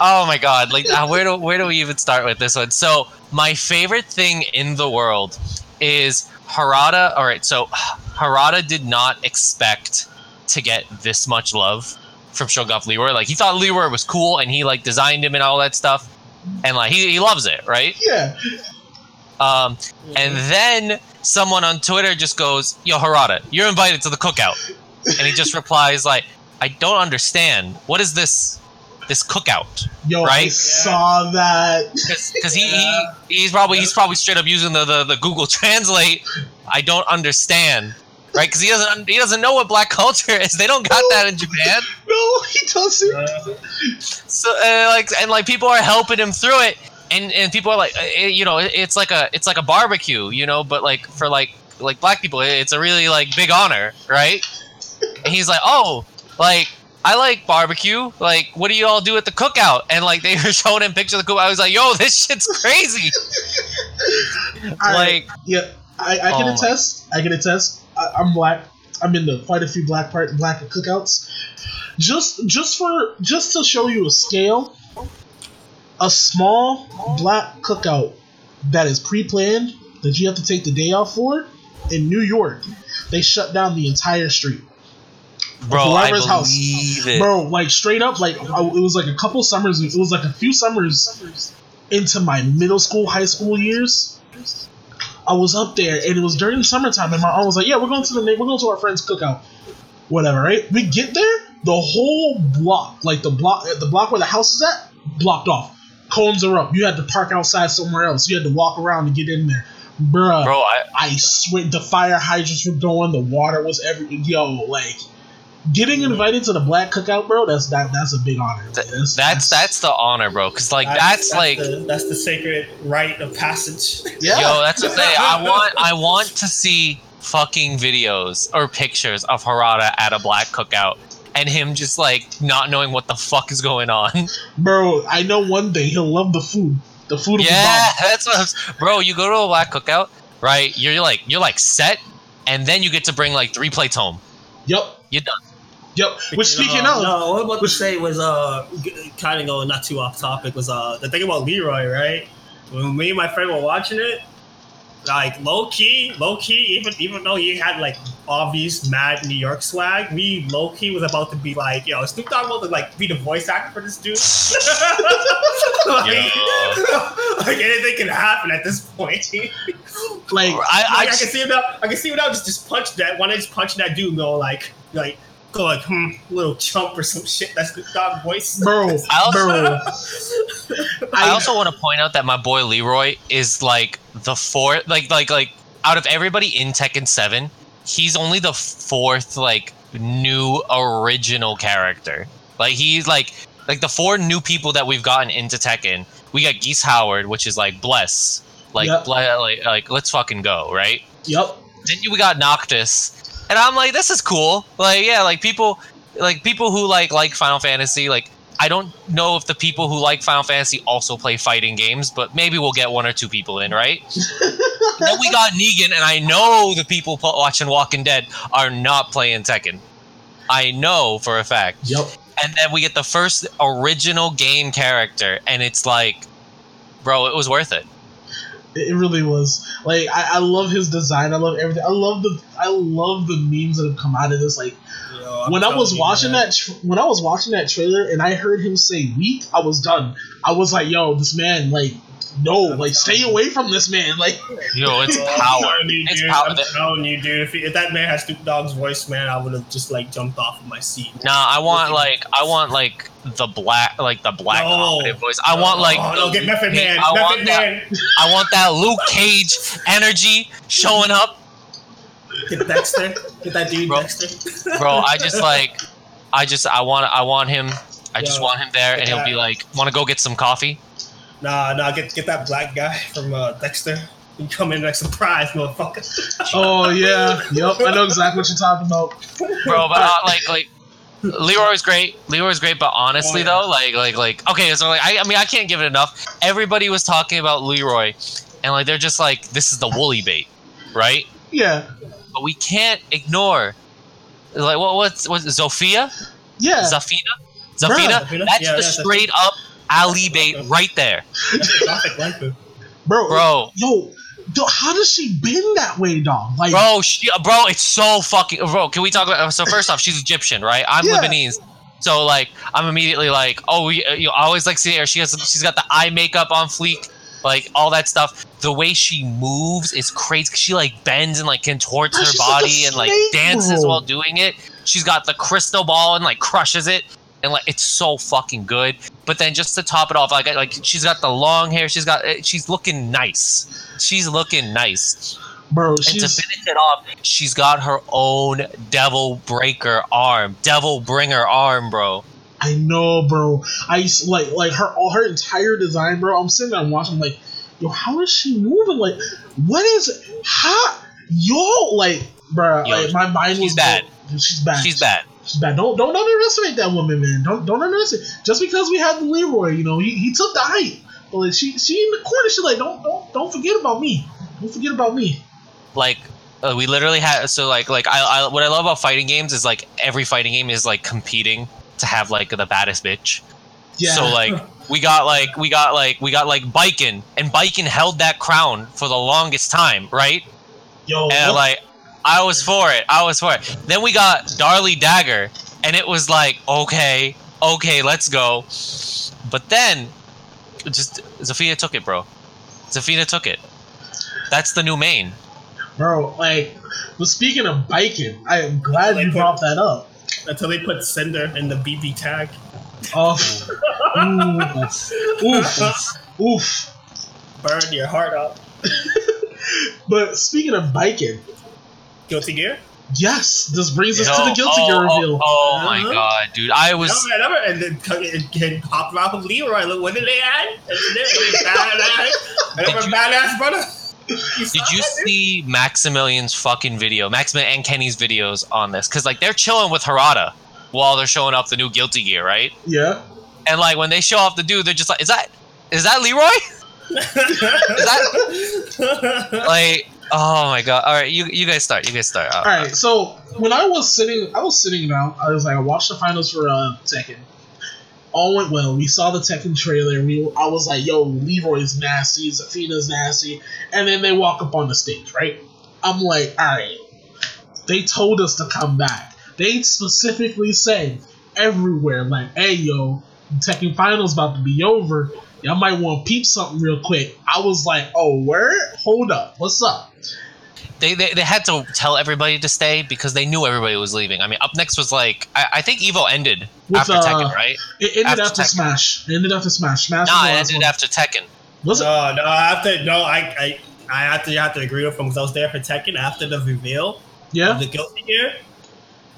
[SPEAKER 2] Oh my god! Like, uh, where do where do we even start with this one? So, my favorite thing in the world is Harada. All right, so Harada did not expect to get this much love from Shogoff Leroy. Like, he thought Leroy was cool, and he like designed him and all that stuff, and like he, he loves it, right?
[SPEAKER 1] Yeah,
[SPEAKER 2] Um, and then someone on Twitter just goes, "Yo, Harada, you're invited to the cookout," and he just replies like, "I don't understand. What is this, this cookout?"
[SPEAKER 1] yo, I
[SPEAKER 2] Right?
[SPEAKER 1] saw that.
[SPEAKER 2] Because he,
[SPEAKER 3] Yeah.
[SPEAKER 2] he he's probably he's probably straight up using the, the, the Google Translate. I don't understand, right? Because he doesn't he doesn't know what black culture is. They don't got that in Japan.
[SPEAKER 1] No, he doesn't.
[SPEAKER 2] So uh, like and like people are helping him through it, and and people are like, uh, you know, it's like a it's like a barbecue, you know, but like for like like black people, it's a really like big honor, right? And he's like, oh, like. I like barbecue. Like, what do you all do at the cookout? And like, they were showing him pictures of the cookout. I was like, "Yo, this shit's crazy!"
[SPEAKER 1] I-
[SPEAKER 2] like,
[SPEAKER 1] yeah, I, I
[SPEAKER 2] Oh
[SPEAKER 1] can
[SPEAKER 2] my-
[SPEAKER 1] attest. I can attest. I, I'm black. I'm in the quite a few black part black cookouts. Just just for just to show you a scale, a small black cookout that is pre-planned that you have to take the day off for in New York, they shut down the entire street.
[SPEAKER 2] bro, I
[SPEAKER 1] whoever's house.
[SPEAKER 2] believe it.
[SPEAKER 1] Bro, like straight up, like I, it was like a couple summers. It was like a few summers into my middle school, high school years. I was up there, and it was during the summertime, and my aunt was like, "Yeah, we're going to the we're going to our friend's cookout, whatever." Right? We get there, the whole block, like the block, the block where the house is at, blocked off. Cones are up. You had to park outside somewhere else. You had to walk around to get in there, bruh.
[SPEAKER 2] bro, I,
[SPEAKER 1] I swear the fire hydrants were going, the water was every yo, like getting mm-hmm. invited to the black cookout, bro, that's that that's a big honor.
[SPEAKER 2] Th-
[SPEAKER 1] That's
[SPEAKER 2] that's that's the honor, bro. Because like that's, like,
[SPEAKER 3] the, that's the sacred rite of passage.
[SPEAKER 1] yeah.
[SPEAKER 2] yo, that's the thing. I want I want to see fucking videos or pictures of Harada at a black cookout and him just like not knowing what the fuck is going on.
[SPEAKER 1] bro, I know one day he'll love the food. The food will
[SPEAKER 2] yeah,
[SPEAKER 1] be
[SPEAKER 2] that's what. I was, bro, you go to a black cookout, right? You're like you're like set, and then you get to bring like three plates home.
[SPEAKER 1] Yep,
[SPEAKER 2] You're done.
[SPEAKER 1] yep. Which speaking
[SPEAKER 3] uh,
[SPEAKER 1] of,
[SPEAKER 3] no, what I was about
[SPEAKER 1] which-
[SPEAKER 3] to say was uh, kind of going not too off topic was uh, the thing about Leroy, right? When me and my friend were watching it, like low key, low key, even even though he had like obvious mad New York swag, we low key was about to be like, yo, Snoop Dogg about to like be the voice actor for this dude? like, like anything can happen at this point.
[SPEAKER 1] like,
[SPEAKER 2] I,
[SPEAKER 3] Like,
[SPEAKER 2] I,
[SPEAKER 3] I, can see him now. I can see him now. Just just punch that Why not Just punch that dude. and Go like like go like hmm, little chump or some shit. That's the dog voice.
[SPEAKER 1] bro,
[SPEAKER 2] I also-
[SPEAKER 1] bro.
[SPEAKER 2] I also want to point out that my boy Leroy is like the fourth, like like like out of everybody in Tekken Seven, he's only the fourth like new original character. Like he's like like the four new people that we've gotten into Tekken. We got Geese Howard, which is like bless, like
[SPEAKER 1] Yep.
[SPEAKER 2] ble- like like let's fucking go, right?
[SPEAKER 1] Yep.
[SPEAKER 2] Then we got Noctis, and I'm like, this is cool. Like, yeah, like people, like people who like like Final Fantasy. Like, I don't know if the people who like Final Fantasy also play fighting games, but maybe we'll get one or two people in, right? then we got Negan, and I know the people pl- watching Walking Dead are not playing Tekken. I know for a fact.
[SPEAKER 1] Yep.
[SPEAKER 2] And then we get the first original game character, and it's like, bro, it was worth it.
[SPEAKER 1] It really was. Like I, I love his design. I love everything. I love the I love the memes that have come out of this. Like
[SPEAKER 3] Yo,
[SPEAKER 1] when I was watching
[SPEAKER 3] man.
[SPEAKER 1] that tr- when I was watching that trailer and I heard him say weak, I was done. I was like, yo, this man, like, no, like, stay away from this man. Like,
[SPEAKER 2] Yo, it's power.
[SPEAKER 3] you,
[SPEAKER 2] It's
[SPEAKER 3] dude,
[SPEAKER 2] power.
[SPEAKER 3] I'm telling you, dude. If, if that man had Snoop Dogg's voice, man, I would have just like jumped off of my seat.
[SPEAKER 2] Nah, I want like I want like the black like the black
[SPEAKER 3] No.
[SPEAKER 2] voice. I want like
[SPEAKER 3] oh,
[SPEAKER 2] the
[SPEAKER 3] no, get
[SPEAKER 2] Luke
[SPEAKER 3] Method Man,
[SPEAKER 2] I want
[SPEAKER 3] Method
[SPEAKER 2] that I want that Luke Cage energy showing up,
[SPEAKER 3] get Dexter, get that dude
[SPEAKER 2] Bro.
[SPEAKER 3] Dexter,
[SPEAKER 2] bro. I just like I just I want I want him. I just want him there, and he'll be like, "Want to go get some coffee?"
[SPEAKER 3] Nah, nah, get get that black guy from uh, Dexter. You come in like surprise, motherfucker.
[SPEAKER 1] Oh yeah, yep. I know exactly what you're talking about.
[SPEAKER 2] bro. But uh, like, like Leroy's great. Leroy's great, but honestly
[SPEAKER 3] Oh, yeah.
[SPEAKER 2] though, like, like, like, okay, so like, I, I mean, I can't give it enough. Everybody was talking about Leroy, and like, they're just like, this is the woolly bait, right?
[SPEAKER 1] Yeah,
[SPEAKER 2] But we can't ignore, like, what, what's, what's Zofia,
[SPEAKER 1] yeah.
[SPEAKER 2] Zafina, Zafina?
[SPEAKER 3] Zafina?
[SPEAKER 2] That's
[SPEAKER 3] Yeah,
[SPEAKER 2] the
[SPEAKER 3] that's a-
[SPEAKER 2] straight up bait right there,
[SPEAKER 3] That's a gothic waifu.
[SPEAKER 1] bro,
[SPEAKER 2] bro.
[SPEAKER 1] Yo, how does she been that way, dog? Like,
[SPEAKER 2] Bro, she, bro, it's so fucking. Bro, can we talk about? So first off, she's Egyptian, right? I'm
[SPEAKER 1] Yeah.
[SPEAKER 2] Lebanese, so like I'm immediately like, oh, you, you always like see her. She has, she's got the eye makeup on fleek, like all that stuff. The way she moves is crazy. She like bends and like contorts
[SPEAKER 1] Bro,
[SPEAKER 2] her
[SPEAKER 1] she's like
[SPEAKER 2] body and like dances
[SPEAKER 1] bro.
[SPEAKER 2] while doing it. She's got the crystal ball and like crushes it. And like it's so fucking good, but then just to top it off, like like she's got the long hair. She's got eh, she's looking nice. She's looking nice.
[SPEAKER 1] bro,
[SPEAKER 2] And to finish it off, she's got her own Devil Breaker arm, Devil Bringer arm, bro.
[SPEAKER 1] I know, bro. I used like like her all her entire design, bro. I'm sitting there and watching, like, yo, how is she moving? Like, what is? How yo like, bro?
[SPEAKER 2] Yo,
[SPEAKER 1] like, my mind
[SPEAKER 2] she's
[SPEAKER 1] was
[SPEAKER 2] bad.
[SPEAKER 1] She's bad.
[SPEAKER 2] She's bad.
[SPEAKER 1] She's bad. Don't don't underestimate that woman, man. Don't don't underestimate. Just because we had the Leroy, you know, he, he took the height. But like, she she in the corner. She like don't don't don't forget about me. Don't forget about me.
[SPEAKER 2] Like uh, we literally had so like like I, I what I love about fighting games is like every fighting game is like competing to have like the baddest bitch.
[SPEAKER 1] Yeah.
[SPEAKER 2] So like we got like we got like we got like Baiken and Baiken held that crown for the longest time, right?
[SPEAKER 1] yo,
[SPEAKER 2] And
[SPEAKER 1] what-
[SPEAKER 2] like, I was for it. I was for it. Then we got Darli Dagger, and it was like, okay, okay, let's go. But then, just Zafina took it, bro. Zafina took it. That's the new main.
[SPEAKER 1] bro, like, but speaking of Baiken, I am glad
[SPEAKER 3] Like
[SPEAKER 1] you
[SPEAKER 3] what-
[SPEAKER 1] brought that up.
[SPEAKER 3] Until they put Cinder in the BB tag.
[SPEAKER 1] Oh, oof, oof, oof.
[SPEAKER 3] Burn your heart out.
[SPEAKER 1] But speaking of Baiken,
[SPEAKER 3] Guilty Gear?
[SPEAKER 1] yes, this brings us
[SPEAKER 2] Yo,
[SPEAKER 1] to the Guilty
[SPEAKER 2] oh,
[SPEAKER 1] Gear
[SPEAKER 2] oh,
[SPEAKER 1] reveal.
[SPEAKER 2] Oh, my
[SPEAKER 3] Uh-huh.
[SPEAKER 2] god, dude! I was.
[SPEAKER 3] No, man, never. And then it can pop off of Leroy. Look, what did they add? And then badass.
[SPEAKER 2] Did you-
[SPEAKER 3] badass brother? You
[SPEAKER 2] Did you
[SPEAKER 3] that,
[SPEAKER 2] see Maximilian's fucking video? Maximilian and Kenny's videos on this, because like they're chilling with Harada while they're showing off the new Guilty Gear, right?
[SPEAKER 1] Yeah.
[SPEAKER 2] And like when they show off the dude, they're just like, "Is that is that Leroy?" Is that like oh my god all right you you guys start you guys start
[SPEAKER 1] All right. So when I was sitting, I was sitting down. I was like, I watched the finals for uh, Tekken. All went well. We saw the Tekken trailer. We, I was like, yo, Leroy's nasty. Zafina's nasty. And then they walk up on the stage, right? I'm like, all right. They told us to come back. They specifically said everywhere, like, hey, yo, Tekken finals about to be over. Y'all might want to peep something real quick. I was like, oh, where? Hold up. What's up?
[SPEAKER 2] they, they they had to tell everybody to stay because they knew everybody was leaving i mean up next was like i, I think evo ended
[SPEAKER 1] With,
[SPEAKER 2] after
[SPEAKER 1] uh,
[SPEAKER 2] tekken right
[SPEAKER 1] It ended
[SPEAKER 2] After
[SPEAKER 1] after, Smash. It ended after Smash. Smash
[SPEAKER 2] nah
[SPEAKER 1] was
[SPEAKER 2] it ended
[SPEAKER 1] one.
[SPEAKER 2] after tekken
[SPEAKER 1] Was it?
[SPEAKER 3] No, no, I have to. No, I, I, I have to. You have to agree with him because I was there for Tekken after the reveal of
[SPEAKER 1] Yeah.
[SPEAKER 3] the Guilty Gear.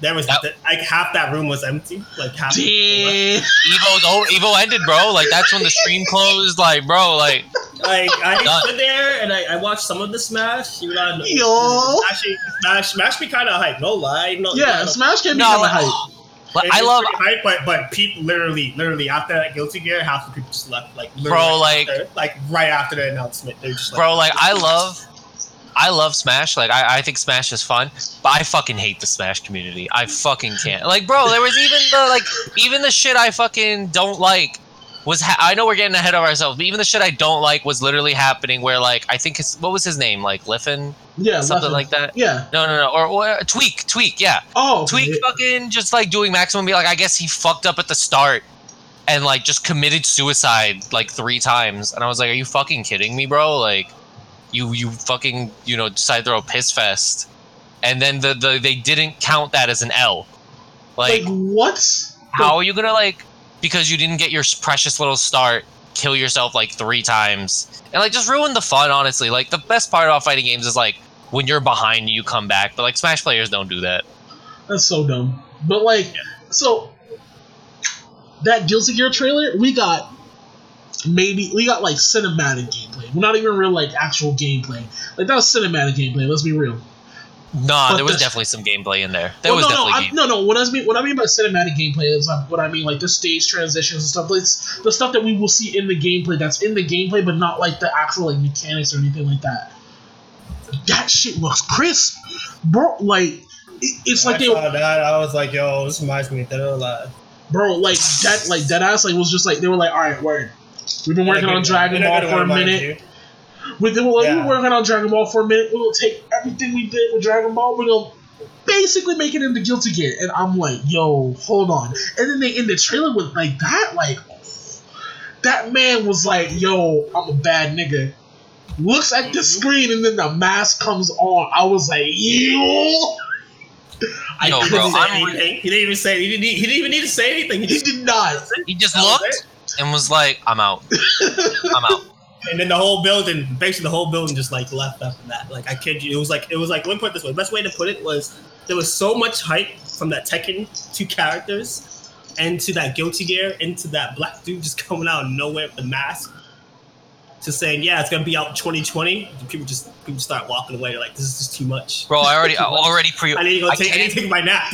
[SPEAKER 3] There was
[SPEAKER 2] That-
[SPEAKER 3] like half that room was empty. Like half. the
[SPEAKER 1] Damn.
[SPEAKER 2] evo's evo ended bro like that's when the stream closed like bro like
[SPEAKER 3] Like I
[SPEAKER 2] Done.
[SPEAKER 3] stood there and I, I watched some of the Smash. You know,
[SPEAKER 1] Yo.
[SPEAKER 3] actually Smash, Smash me kind of hype. No lie, no.
[SPEAKER 1] Yeah, Smash can be
[SPEAKER 2] no
[SPEAKER 1] hella
[SPEAKER 2] like,
[SPEAKER 1] hype.
[SPEAKER 2] but
[SPEAKER 3] It
[SPEAKER 2] i love
[SPEAKER 3] hype, but but people literally, literally after that Guilty Gear, half the people just left. Like literally
[SPEAKER 2] Bro,
[SPEAKER 3] right
[SPEAKER 2] like-
[SPEAKER 3] after, like right after the announcement, they're just like,
[SPEAKER 2] bro like i love I love Smash. Like I, I think Smash is fun, but I fucking hate the Smash community. I fucking can't. Like, bro, there was even the like even the shit I fucking don't like was. Ha- I know we're getting ahead of ourselves, but even the shit I don't like was literally happening. Where like I think his what was his name? Like Liffin,
[SPEAKER 1] Yeah,
[SPEAKER 2] something
[SPEAKER 1] Leffen.
[SPEAKER 2] like that.
[SPEAKER 1] Yeah.
[SPEAKER 2] No, no, no, or, or Tweek, Tweek, yeah.
[SPEAKER 1] Oh,
[SPEAKER 2] Tweek
[SPEAKER 1] okay.
[SPEAKER 2] fucking just like doing maximum be like I guess he fucked up at the start and like just committed suicide like three times and I was like are you fucking kidding me bro like you you fucking you know decide to throw a piss fest. And then the, the they didn't count that as an L. Like
[SPEAKER 1] Like what?
[SPEAKER 2] how are you gonna like because you didn't get your precious little start kill yourself like three times. And like just ruin the fun honestly. Like the best part about fighting games is like when you're behind you come back. But like smash players don't do that.
[SPEAKER 1] That's so dumb. But like, so that Guilty Gear trailer, we got maybe we got like cinematic gameplay. We're not even real like actual gameplay. Like that was cinematic gameplay. Let's be real.
[SPEAKER 2] Nah,
[SPEAKER 1] But
[SPEAKER 2] there was
[SPEAKER 1] the-
[SPEAKER 2] definitely some gameplay in there. There
[SPEAKER 1] Well,
[SPEAKER 2] was
[SPEAKER 1] no, no,
[SPEAKER 2] definitely
[SPEAKER 1] I,
[SPEAKER 2] game.
[SPEAKER 1] no, no. What I mean, what I mean by cinematic gameplay is um, what I mean like the stage transitions and stuff. Like it's the stuff that we will see in the gameplay. That's in the gameplay, but not like the actual like mechanics or anything like that. That shit looks crisp, bro. Like it, it's like
[SPEAKER 3] I
[SPEAKER 1] they,
[SPEAKER 3] saw that. I was like, yo, this reminds me of Dead or Alive.
[SPEAKER 1] bro. Like that, like that ass. Like was just like they were like, all right, word. We've been working
[SPEAKER 3] In
[SPEAKER 1] on Dragon Ball for a minute.
[SPEAKER 3] you.
[SPEAKER 1] We, they were like,
[SPEAKER 3] Yeah.
[SPEAKER 1] we're working on Dragon Ball for a minute. We're gonna take everything we did with Dragon Ball. We're gonna basically make it into Guilty Gear. And I'm like, yo, hold on. And then they end the trailer with like that, like that man was like, yo, I'm a bad nigga. Looks at the mm-hmm. screen and then the mask comes on. I was like, yo. I
[SPEAKER 2] Yo,
[SPEAKER 3] He
[SPEAKER 1] couldn't
[SPEAKER 3] didn't
[SPEAKER 2] bro,
[SPEAKER 3] say
[SPEAKER 1] say
[SPEAKER 2] I'm-
[SPEAKER 3] anything. He didn't even say. He didn't. He didn't even need to say anything. He
[SPEAKER 1] He
[SPEAKER 3] just,
[SPEAKER 1] did not.
[SPEAKER 2] He just looked and was like, "I'm out. I'm out."
[SPEAKER 3] and then the whole building, basically the whole building, just like left after that. Like I kid you, it was like it was like. Let me put it this way. The best way to put it was there was so much hype from that Tekken two characters, and to that Guilty Gear, into that black dude just coming out of nowhere with the mask. To saying, yeah, it's gonna be out 2020. People just people start walking away. They're like, this is just too much.
[SPEAKER 2] Bro, I already, I already pre.
[SPEAKER 3] I need to go
[SPEAKER 2] I
[SPEAKER 3] take. I need
[SPEAKER 2] can't-
[SPEAKER 3] to take my nap.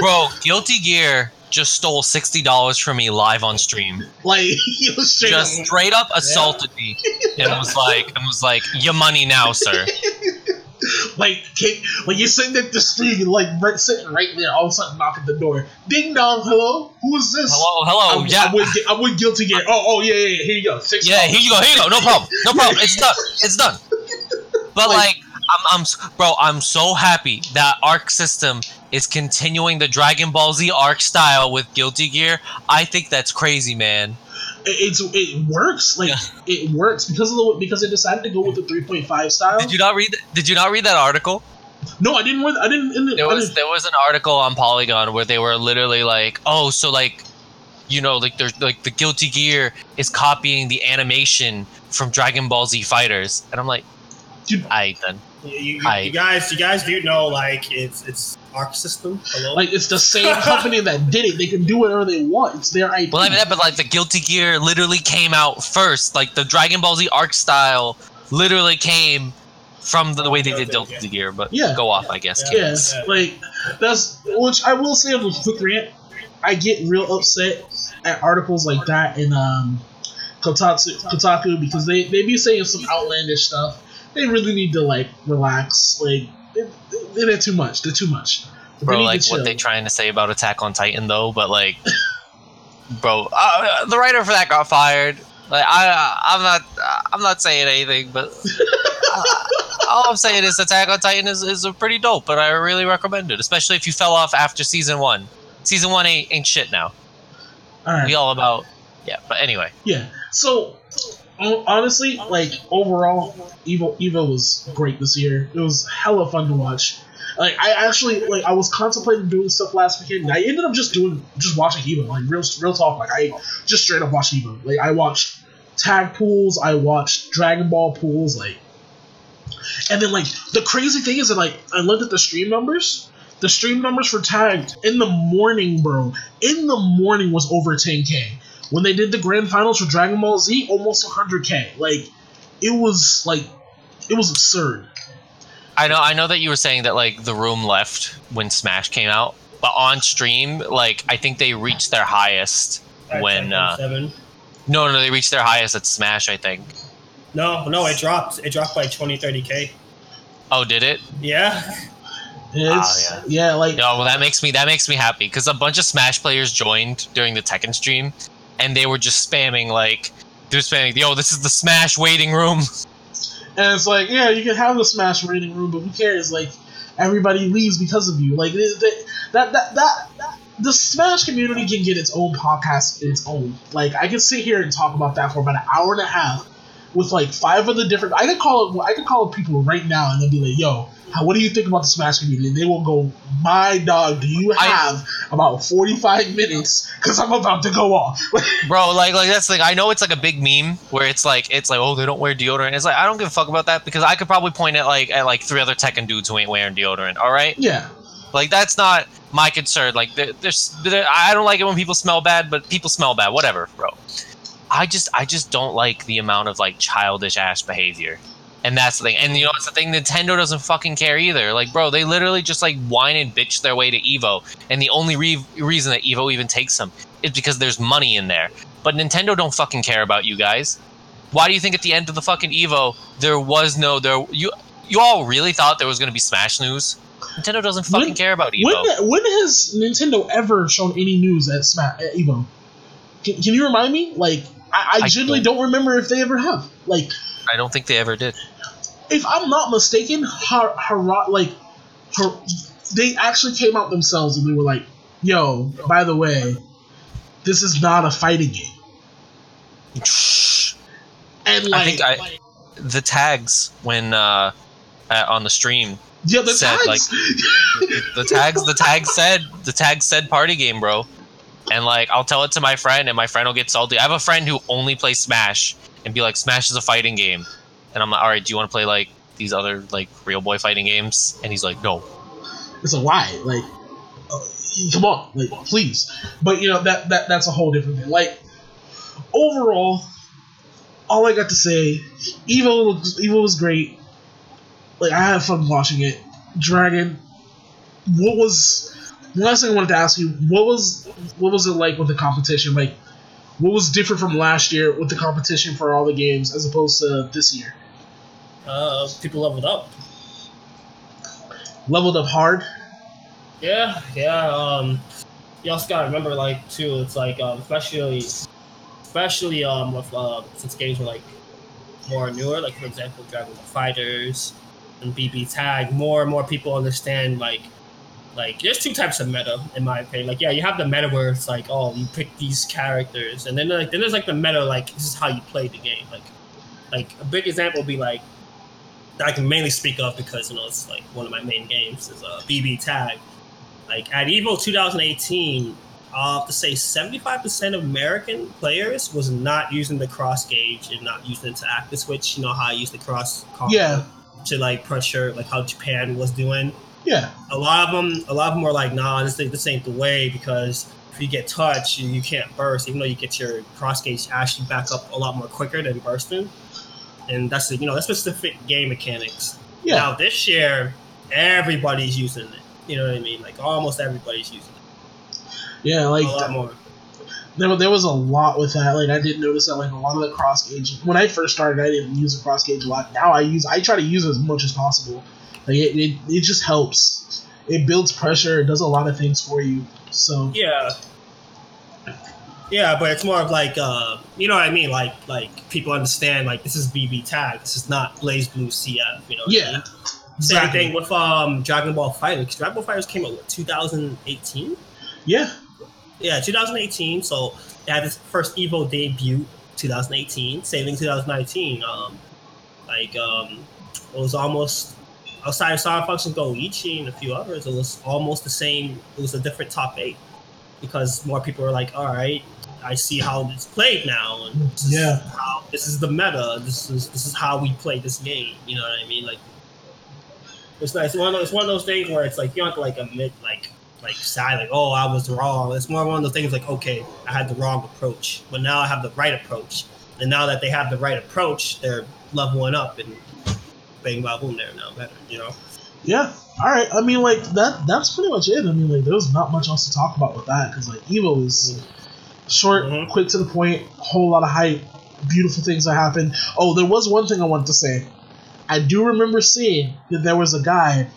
[SPEAKER 2] Bro, Guilty Gear just stole sixty dollars from me live on stream.
[SPEAKER 1] Like he was straight
[SPEAKER 2] Just straight up assaulted me and was like, and was like, "Your money now, sir."
[SPEAKER 1] like like you're sitting at the street and like right, sitting right there, all of a sudden knock at the door. Ding dong, hello, who is this?
[SPEAKER 2] Hello, hello,
[SPEAKER 1] I'm,
[SPEAKER 2] yeah,
[SPEAKER 1] I'm with, I'm with Guilty Gear. Oh, oh yeah, yeah, yeah. Here you go. Six.
[SPEAKER 2] yeah. Here you go, here you go. No problem, no problem. It's done, it's done. But
[SPEAKER 1] Like-
[SPEAKER 2] like, I'm, I'm, bro, I'm so happy that Arc System is continuing the Dragon Ball Z Arc style with Guilty Gear. I think that's crazy, man.
[SPEAKER 1] It, it's it works. Like
[SPEAKER 2] Yeah.
[SPEAKER 1] it works because of the because they decided to go with the 3.5 style.
[SPEAKER 2] Did you not read? Did you not read that article?
[SPEAKER 1] no, I didn't. read- I didn't. In the,
[SPEAKER 2] There
[SPEAKER 1] I
[SPEAKER 2] was
[SPEAKER 1] didn't-
[SPEAKER 2] there was an article on Polygon where they were literally like, oh, so like, you know, like there's like the Guilty Gear is copying the animation from Dragon Ball Z Fighters, and I'm like,
[SPEAKER 1] Dude.
[SPEAKER 2] I then
[SPEAKER 3] you, you, you guys, you guys do know like it's it's Arc System. Hello.
[SPEAKER 1] like it's the same company that did it. They can do whatever they want. It's their IP.
[SPEAKER 2] well, I mean, that, but like the Guilty Gear literally came out first. Like the Dragon Ball Z Arc style literally came from the, the way they did
[SPEAKER 3] Okay,
[SPEAKER 2] Guilty Gear. But
[SPEAKER 1] Yeah.
[SPEAKER 2] go off, I guess.
[SPEAKER 3] Yeah.
[SPEAKER 1] Yes, like that's which I will say on the quick rant. I get real upset at articles like that in um, Kotatsu, Kotaku because they they be saying some outlandish stuff. They really need to like relax. Like they, they, they're too much. They're too much.
[SPEAKER 2] Bro like what they trying to say about attack on titan though but like bro uh, the writer for that got fired like i i'm not i'm not saying anything but uh, all i'm saying is attack on titan is, is a pretty dope but i really recommend it especially if you fell off after season one season one ain't, ain't shit now
[SPEAKER 1] All right.
[SPEAKER 2] we all about yeah but anyway
[SPEAKER 1] Yeah. So honestly, like overall, Evo Evo was great this year. It was hella fun to watch. Like I actually like I was contemplating doing stuff last weekend. And I ended up just doing just watching Evo. Like real real talk. Like I just straight up watched Evo. Like I watched tag pools. I watched Dragon Ball pools. Like and then like the crazy thing is that like I looked at the stream numbers. The stream numbers for tag in the morning, bro. In the morning was over 10k when they did the grand finals for Dragon Ball Z, almost 100k. Like, it was like, it was absurd.
[SPEAKER 2] i know i know that you were saying that like the room left when smash came out but on stream like i think they reached their highest
[SPEAKER 3] At
[SPEAKER 2] when uh,
[SPEAKER 3] seven.
[SPEAKER 2] no no they reached their highest at smash i think
[SPEAKER 3] No, no, it dropped. It dropped by 20, 30k.
[SPEAKER 2] oh did it
[SPEAKER 3] Yeah.
[SPEAKER 1] It's,
[SPEAKER 2] Ah,
[SPEAKER 1] yeah. like,
[SPEAKER 2] No, well, that makes me that makes me happy because a bunch of Smash players joined during the Tekken stream, and they were just spamming like they're spamming, "Yo, this is the Smash waiting room."
[SPEAKER 1] and it's like, yeah, you can have the Smash waiting room, but who cares? Like, everybody leaves because of you. Like, they, they, that, that, that, that, the Smash community can get its own podcast, its own. Like, I can sit here and talk about that for about an hour and a half with like five of the different. I could call it. I could call people right now and they'll be like, "Yo, what do you think about the Smash community?" And they will go, "My dog, do you
[SPEAKER 2] I-
[SPEAKER 1] have about forty-five minutes? Because I'm about to go off."
[SPEAKER 2] Bro, like like that's like I know it's like a big meme where it's like it's like oh they don't wear deodorant. It's like I don't give a fuck about that because I could probably point at like at like three other Tekken dudes who ain't wearing deodorant. All right,
[SPEAKER 1] yeah,
[SPEAKER 2] like that's not my concern. Like there, there's there, I don't like it when people smell bad, but people smell bad. Whatever, bro. I just I just don't like the amount of like childish ass behavior. And that's the thing. And you know, it's the thing. Nintendo doesn't fucking care either. Like, bro, they literally just like whine and bitch their way to Evo. And the only re- reason that Evo even takes them is because there's money in there. But Nintendo don't fucking care about you guys. Why do you think at the end of the fucking Evo there was no there? You you all really thought there was gonna be Smash news? Nintendo doesn't fucking
[SPEAKER 1] When-
[SPEAKER 2] care about Evo.
[SPEAKER 1] When when has Nintendo ever shown any news at Smash at Evo? Can, can you remind me? Like, I, I
[SPEAKER 2] I
[SPEAKER 1] genuinely don't. remember if they ever have. Like,
[SPEAKER 2] I don't think they ever did.
[SPEAKER 1] If I'm not mistaken, Har, Har- like, Har- they actually came out themselves and they were like, "Yo, by the way, this is not a fighting game." And like,
[SPEAKER 2] I think I the tags when uh uh, on the stream
[SPEAKER 1] yeah, the
[SPEAKER 2] said,
[SPEAKER 1] tags.
[SPEAKER 2] the tags the tag said the tag said party game bro and like i'll tell it to my friend and my friend will get salty i have a friend who only plays smash and be like smash is a fighting game and i'm like all right do you want to play like these other like real boy fighting games and he's like no
[SPEAKER 1] it's a lie. Like, uh, come on, like, please. But you know that that that's a whole different thing. Like, overall, all I got to say, looks Evo was great. Like, I had fun watching it. Dragon, what was last thing I wanted to ask you? What was what was it like with the competition? Like, what was different from last year with the competition for all the games as opposed to this year?
[SPEAKER 3] Uh, people leveled up.
[SPEAKER 1] Leveled up hard.
[SPEAKER 3] Yeah, yeah. Um, you also gotta remember, like, too. It's like, um, especially, especially um, with uh, since games were like more newer. Like, for example, Dragon Ball FighterZ and BB Tag. More and more people understand like, like there's two types of meta in my opinion. Like, yeah, you have the meta where it's like, oh, you pick these characters, and then like then there's like the meta like this is how you play the game. Like, like a big example would be like. That I can mainly speak of because you know it's like one of my main games is uh, BB Tag like at Evo 2018, I'll have to say 75% of American players was not using the cross gauge and not using it to active switch. You know how I use the cross
[SPEAKER 1] Yeah.
[SPEAKER 3] to like pressure, like how Japan was doing.
[SPEAKER 1] Yeah.
[SPEAKER 3] A lot of them, a lot of them were like, "Nah, this this ain't the way," because if you get touched, you, you can't burst, even though you get your cross gauge actually back up a lot more quicker than bursting. And that's the, you know that's specific game mechanics.
[SPEAKER 1] Yeah.
[SPEAKER 3] Now this year, everybody's using it. You know what I mean? Like almost everybody's using it.
[SPEAKER 1] Yeah. Like
[SPEAKER 3] a lot more.
[SPEAKER 1] there, there was a lot with that. Like I didn't notice that like a lot of the cross gauge when I first started, I didn't use the cross gauge a lot. Now I use I try to use it as much as possible. Like it, it, it just helps. It builds pressure. It does a lot of things for you. So
[SPEAKER 3] Yeah. Yeah, but it's more of like uh, you know what I mean? Like like people understand like this is BB tag. This is not BlazBlue CF. You know? I
[SPEAKER 1] yeah,
[SPEAKER 3] mean? Same thing with um Dragon Ball FighterZ. Dragon Ball FighterZ came out what 2018.
[SPEAKER 1] Yeah,
[SPEAKER 3] Yeah, 2018. So it had its first Evo debut 2018. Same thing 2019. Um, like um, it was almost outside of Star Fox and Goichi and a few others. It was almost the same. It was a different top eight because more people are like, "All right, I see how it's played now, and this is
[SPEAKER 1] Yeah.
[SPEAKER 3] how this is the meta. This is this is how we play this game." You know what I mean? Like it's nice. It's one of those, it's one of those things where it's like you don't have to like admit like like side like oh I was wrong. It's more one of those things like okay I had the wrong approach, but now I have the right approach. And now that they have the right approach, they're leveling up and bang bang boom they're now better. You know.
[SPEAKER 1] Yeah. All right. I mean, like that. That's pretty much it. I mean, like there was not much else to talk about with that because like Evo is short,
[SPEAKER 3] Mhm.
[SPEAKER 1] quick to the point, whole lot of hype, beautiful things that happened. Oh, there was one thing I wanted to say. I do remember seeing that there was a guy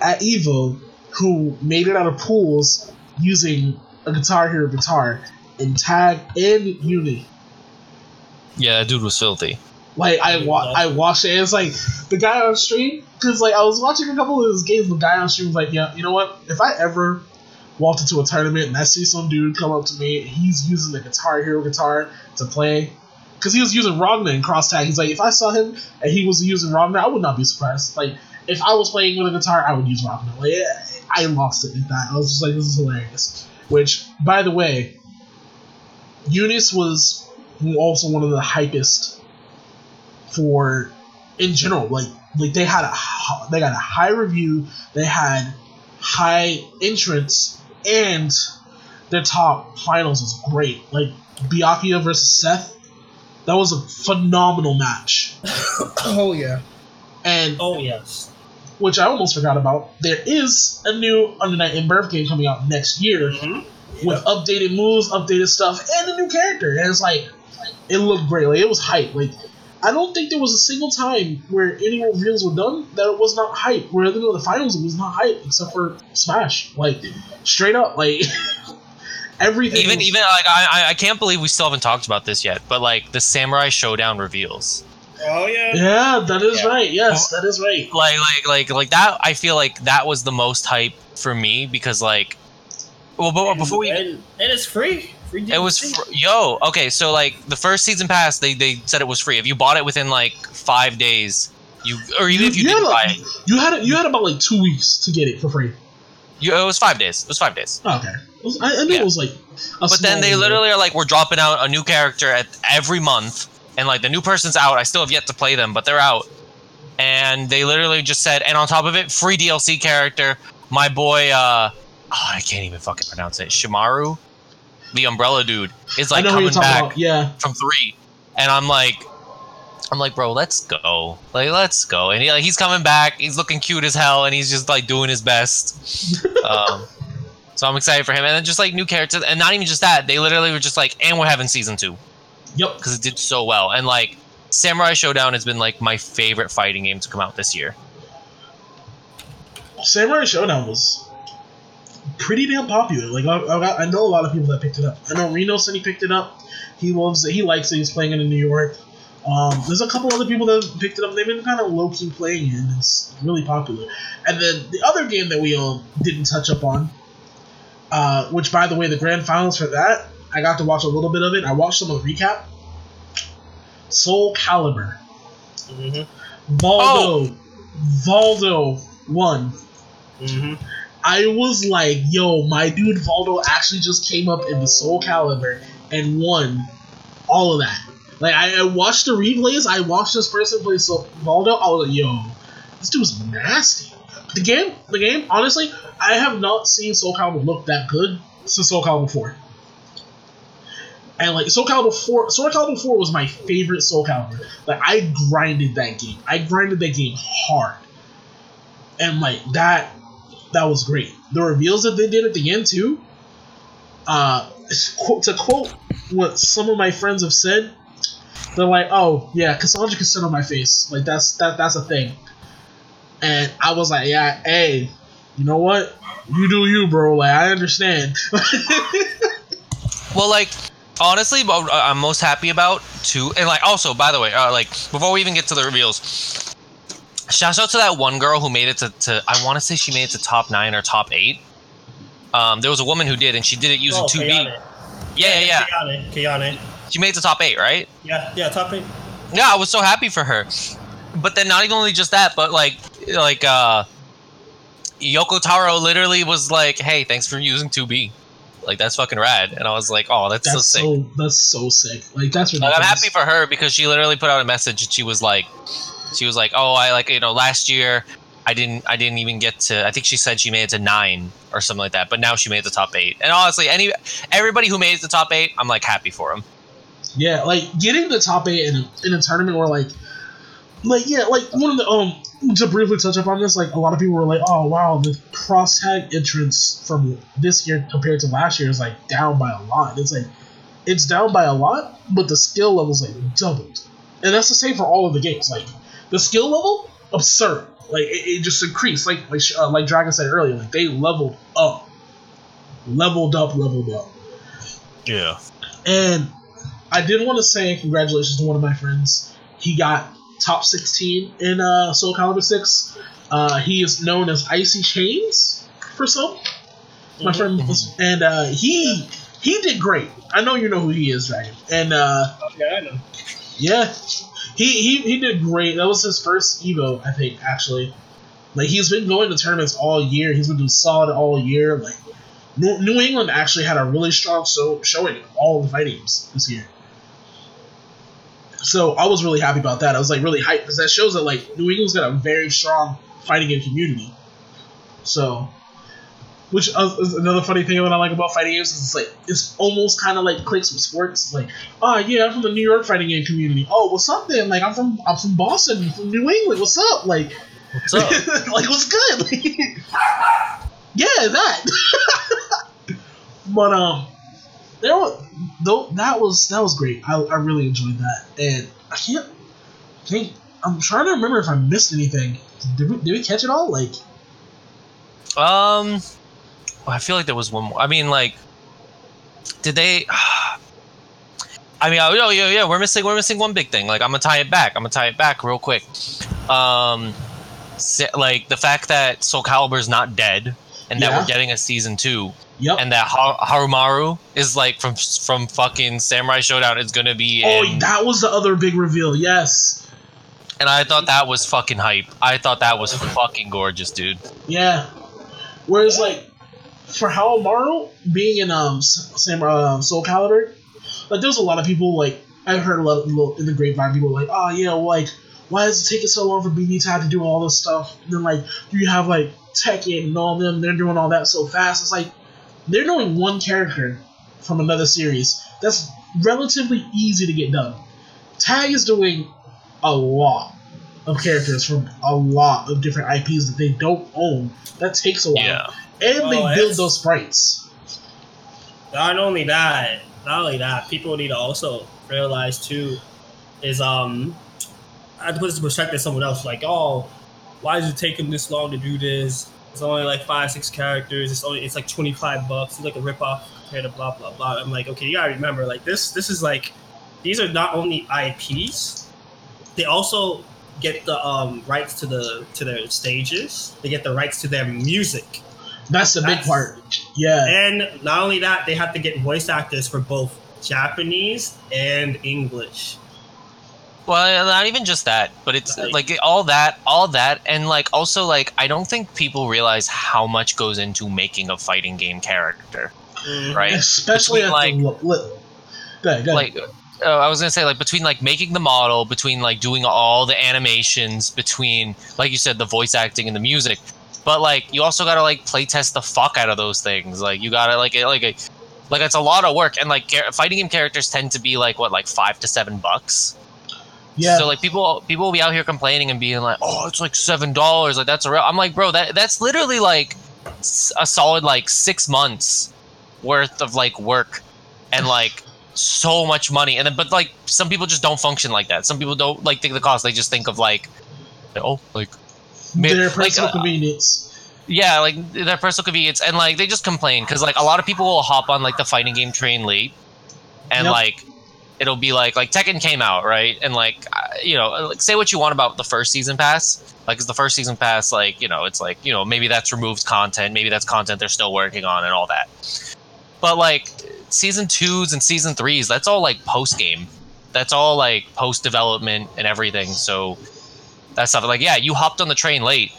[SPEAKER 1] at Evo who made it out of pools using a Guitar Hero guitar and Tag and Unity.
[SPEAKER 2] Yeah, that dude was filthy.
[SPEAKER 1] Like I wa- I watched it. And it's like the guy on stream because like I was watching a couple of his games. The guy on stream was like, "Yeah, you know what? If I ever walked into a tournament and I see some dude come up to me, and he's using the Guitar Hero guitar to play." Because he was using Ragna in cross tag. He's like, if I saw him and he was using Ragna, I would not be surprised. Like, if I was playing with a guitar, I would use Ragna. Like, I lost it at that. I was just like, this is hilarious. Which, by the way, UNIST was also one of the hypest for in general. Like like they had a h- they got a high review, they had high entrance, and their top finals was great. Like Byakuya versus Seth That was a phenomenal match.
[SPEAKER 3] oh yeah.
[SPEAKER 1] And
[SPEAKER 3] Oh yes.
[SPEAKER 1] which I almost forgot about, there is a new Under Night in Birth game coming out next year
[SPEAKER 3] Mhm.
[SPEAKER 1] with updated moves, updated stuff, and a new character. And it's like, it looked great. Like it was hype. Like I don't think there was a single time where any reveals were done that it was not hype. Where you know, the finals it was not hype except for Smash. Like straight up, like everything.
[SPEAKER 2] Even
[SPEAKER 1] was-
[SPEAKER 2] even like I I- I can't believe we still haven't talked about this yet. But like the Samurai Shodown reveals.
[SPEAKER 3] Oh yeah.
[SPEAKER 1] Yeah, that is
[SPEAKER 3] Yeah.
[SPEAKER 1] right. Yes, that is right.
[SPEAKER 2] like like like like that i feel like that was the most hype for me because like well but before we
[SPEAKER 3] and, and it's free. Free
[SPEAKER 2] it was fr- yo okay so like the first season pass they they said it was free if you bought it within like five days you or even if you
[SPEAKER 1] had
[SPEAKER 2] didn't buy it
[SPEAKER 1] you had it. You had about like two weeks to get it for free.
[SPEAKER 2] you, it was five days it was five days
[SPEAKER 1] Oh, okay, It was- I, I think
[SPEAKER 2] Yeah.
[SPEAKER 1] it was like. A
[SPEAKER 2] but then they
[SPEAKER 1] window.
[SPEAKER 2] literally are like we're dropping out a new character at every month and like the new person's out i still have yet to play them but they're out and they literally just said and on top of it free dlc character my boy uh oh, i can't even fucking pronounce it shimaru the umbrella dude is like
[SPEAKER 1] know who you're
[SPEAKER 2] coming back
[SPEAKER 1] about. Yeah,
[SPEAKER 2] from three. And i'm like i'm like bro let's go. Like let's go. And he, like, he's coming back. He's looking cute as hell and he's just like doing his best. Um so i'm excited for him. And then just like new characters. And not even just that. They literally were just like and we're having season two.
[SPEAKER 1] Yep.
[SPEAKER 2] because it did so well. And like samurai shodown has been like my favorite fighting game to come out this year.
[SPEAKER 1] Samurai Shodown was pretty damn popular. Like I, I, got, I know a lot of people that picked it up. I know Reno said he picked it up. He loves it. He likes it. He's playing it in New York. Um, there's a couple other people that picked it up. They've been kind of low key playing it. It's really popular. And then the other game that we um didn't touch up on, uh, which by the way, the grand finals for that, I got to watch a little bit of it. I watched some of the recap. Soul Calibur.
[SPEAKER 3] Mhm.
[SPEAKER 1] Valdo. Valdo won.
[SPEAKER 3] Mhm.
[SPEAKER 1] I was like, yo, my dude Valdo actually just came up in the Soul Calibur and won all of that. Like, I, I watched the replays, I watched this person play Soul Valdo, I was like, yo, this dude's nasty. The game, the game, honestly, I have not seen Soul Calibur look that good since Soul Calibur 4. And like Soul Calibur 4, Soul Calibur 4 was my favorite Soul Calibur. Like I grinded that game. I grinded that game hard. And like that that was great. The reveals that they did at the end too. Uh, to quote what some of my friends have said, they're like, "Oh yeah, Cassandra can sit on my face. Like that's that that's a thing." And I was like, "Yeah, hey, you know what? You do you, bro. Like I understand."
[SPEAKER 2] Well, like honestly, what I'm most happy about too, and like also, by the way, uh, like before we even get to the reveals, shout out to that one girl who made it to, to I want to say she made it to top nine or top eight. Um, there was a woman who did, and she did it using
[SPEAKER 3] Oh,
[SPEAKER 2] 2B. Yeah, yeah, yeah.
[SPEAKER 3] Kayane. Kayane.
[SPEAKER 2] She made it to top eight, right?
[SPEAKER 3] Yeah, yeah, top eight.
[SPEAKER 2] Yeah, I was so happy for her. But then not even only just that, but like like uh Yoko Taro literally was like, "Hey, thanks for using 2B." Like that's fucking rad. And I was like, "Oh, that's,
[SPEAKER 1] that's
[SPEAKER 2] so sick."
[SPEAKER 1] so that's so sick. Like that's
[SPEAKER 2] Like. I'm happy for her because she literally put out a message and she was like, she was like, "Oh, I like you know last year I didn't I didn't even get to I think she said she made it to nine or something like that, but now she made the top eight. And honestly, any everybody who made to top eight, I'm like happy for them.
[SPEAKER 1] Yeah, like getting the top eight in a, in a tournament where like, like yeah, like one of the um to briefly touch up on this, like a lot of people were like, oh wow, the cross tag entrance from this year compared to last year is like down by a lot. It's like it's down by a lot, but the skill level's like doubled, and that's the same for all of the games. Like the skill level, absurd. Like it, it just increased. Like like uh, like Dragon said earlier, like they leveled up, leveled up, leveled up.
[SPEAKER 2] Yeah.
[SPEAKER 1] And I did want to say congratulations to one of my friends. He got top 16 in uh, Soul Calibur 6. Uh, he is known as Icy Chains for some. My
[SPEAKER 3] Mhm.
[SPEAKER 1] friend, was, and uh, he he did great. I know you know who he is, Dragon. And uh,
[SPEAKER 3] Yeah, I know.
[SPEAKER 1] yeah, he, he he did great. That was his first Evo, I think, actually. Like he's been going to tournaments all year. He's been doing solid all year. Like New, England actually had a really strong so, showing in all the fighting games this year. So I was really happy about that. I was like really hyped because that shows that like New England's got a very strong fighting game community. So Which uh, is another funny thing that I like about fighting games is it's like it's almost kind of like clicks with sports. It's like, oh yeah, I'm from the New York fighting game community. Oh, what's up then? Like I'm from I'm from Boston, from New England. What's up? Like,
[SPEAKER 2] What's up?
[SPEAKER 1] like what's good? yeah, that. but um, there was though that was that was great. I, I really enjoyed that, and I can't think. I'm trying to remember if I missed anything. Did we, did we catch it all? Like,
[SPEAKER 2] Um, I feel like there was one more. I mean, like, did they? I mean, oh yeah, yeah, we're missing, we're missing one big thing. Like, I'm gonna tie it back. I'm gonna tie it back real quick. Um, like the fact that Soul Calibur's not dead, and that
[SPEAKER 1] Yeah.
[SPEAKER 2] we're getting a season two,
[SPEAKER 1] yep.
[SPEAKER 2] and that ha- Haohmaru is like from from fucking Samurai Shodown is gonna be
[SPEAKER 1] oh,
[SPEAKER 2] in.
[SPEAKER 1] that was the other big reveal. Yes.
[SPEAKER 2] and I thought that was fucking hype. I thought that was fucking gorgeous, dude.
[SPEAKER 1] Yeah. Whereas like for Haohmaru being in um Sam uh, Soul Calibur, like there's a lot of people like I've heard a lot of in the grapevine people like oh yeah well, like why is it taking so long for BB Tag to do all this stuff? And then like you have like Tekken and all them they're doing all that so fast. It's like they're doing one character from another series that's relatively easy to get done. Tag is doing a lot of characters from a lot of different IPs that they don't own. That takes a while.
[SPEAKER 2] Yeah.
[SPEAKER 1] And
[SPEAKER 3] Oh,
[SPEAKER 1] they build those sprites.
[SPEAKER 3] Not only that, not only that, people need to also realize too is um I have to put this in perspective someone else like, oh, why is it taking this long to do this? It's only like five, six characters, it's only it's like twenty five bucks, it's like a ripoff compared to blah blah blah. I'm like, okay, you gotta remember, like this this is like these are not only IPs, they also get the um rights to the to their stages, they get the rights to their music.
[SPEAKER 1] That's the big part. Yeah.
[SPEAKER 3] And not only that, they have to get voice actors for both Japanese and English.
[SPEAKER 2] Well, not even just that, but it's
[SPEAKER 3] Right.
[SPEAKER 2] like all that, all that, and like also like I don't think people realize how much goes into making a fighting game character, right?
[SPEAKER 1] Especially at
[SPEAKER 2] Between,
[SPEAKER 1] the lo- li- Go ahead, go ahead.
[SPEAKER 2] Like, uh, I was gonna say like between like making the model, between like doing all the animations, between like you said the voice acting and the music, but like you also gotta like play test the fuck out of those things. Like you gotta like it, like a, like it's a lot of work, and like char- fighting game characters tend to be like what like five to seven bucks.
[SPEAKER 1] yeah.
[SPEAKER 2] So like people people will be out here complaining and being like, "Oh, it's like seven dollars. Like that's a real." I'm like, bro, that that's literally like a solid like six months worth of like work and like so much money. And then but like some people just don't function like that. Some people don't like think of the cost. They just think of like, oh, like
[SPEAKER 1] Their
[SPEAKER 2] like,
[SPEAKER 1] personal
[SPEAKER 2] uh,
[SPEAKER 1] convenience.
[SPEAKER 2] yeah, like their personal convenience, and like they just complain because like a lot of people will hop on like the fighting game train late, and
[SPEAKER 1] Yep.
[SPEAKER 2] like it'll be like like Tekken came out right, and like you know like say what you want about the first season pass, like 'cause the first season pass like you know it's like you know maybe that's removed content, maybe that's content they're still working on and all that, but like season twos and season threes, that's all like post game, that's all like post development and everything, so. That stuff like yeah, you hopped on the train late,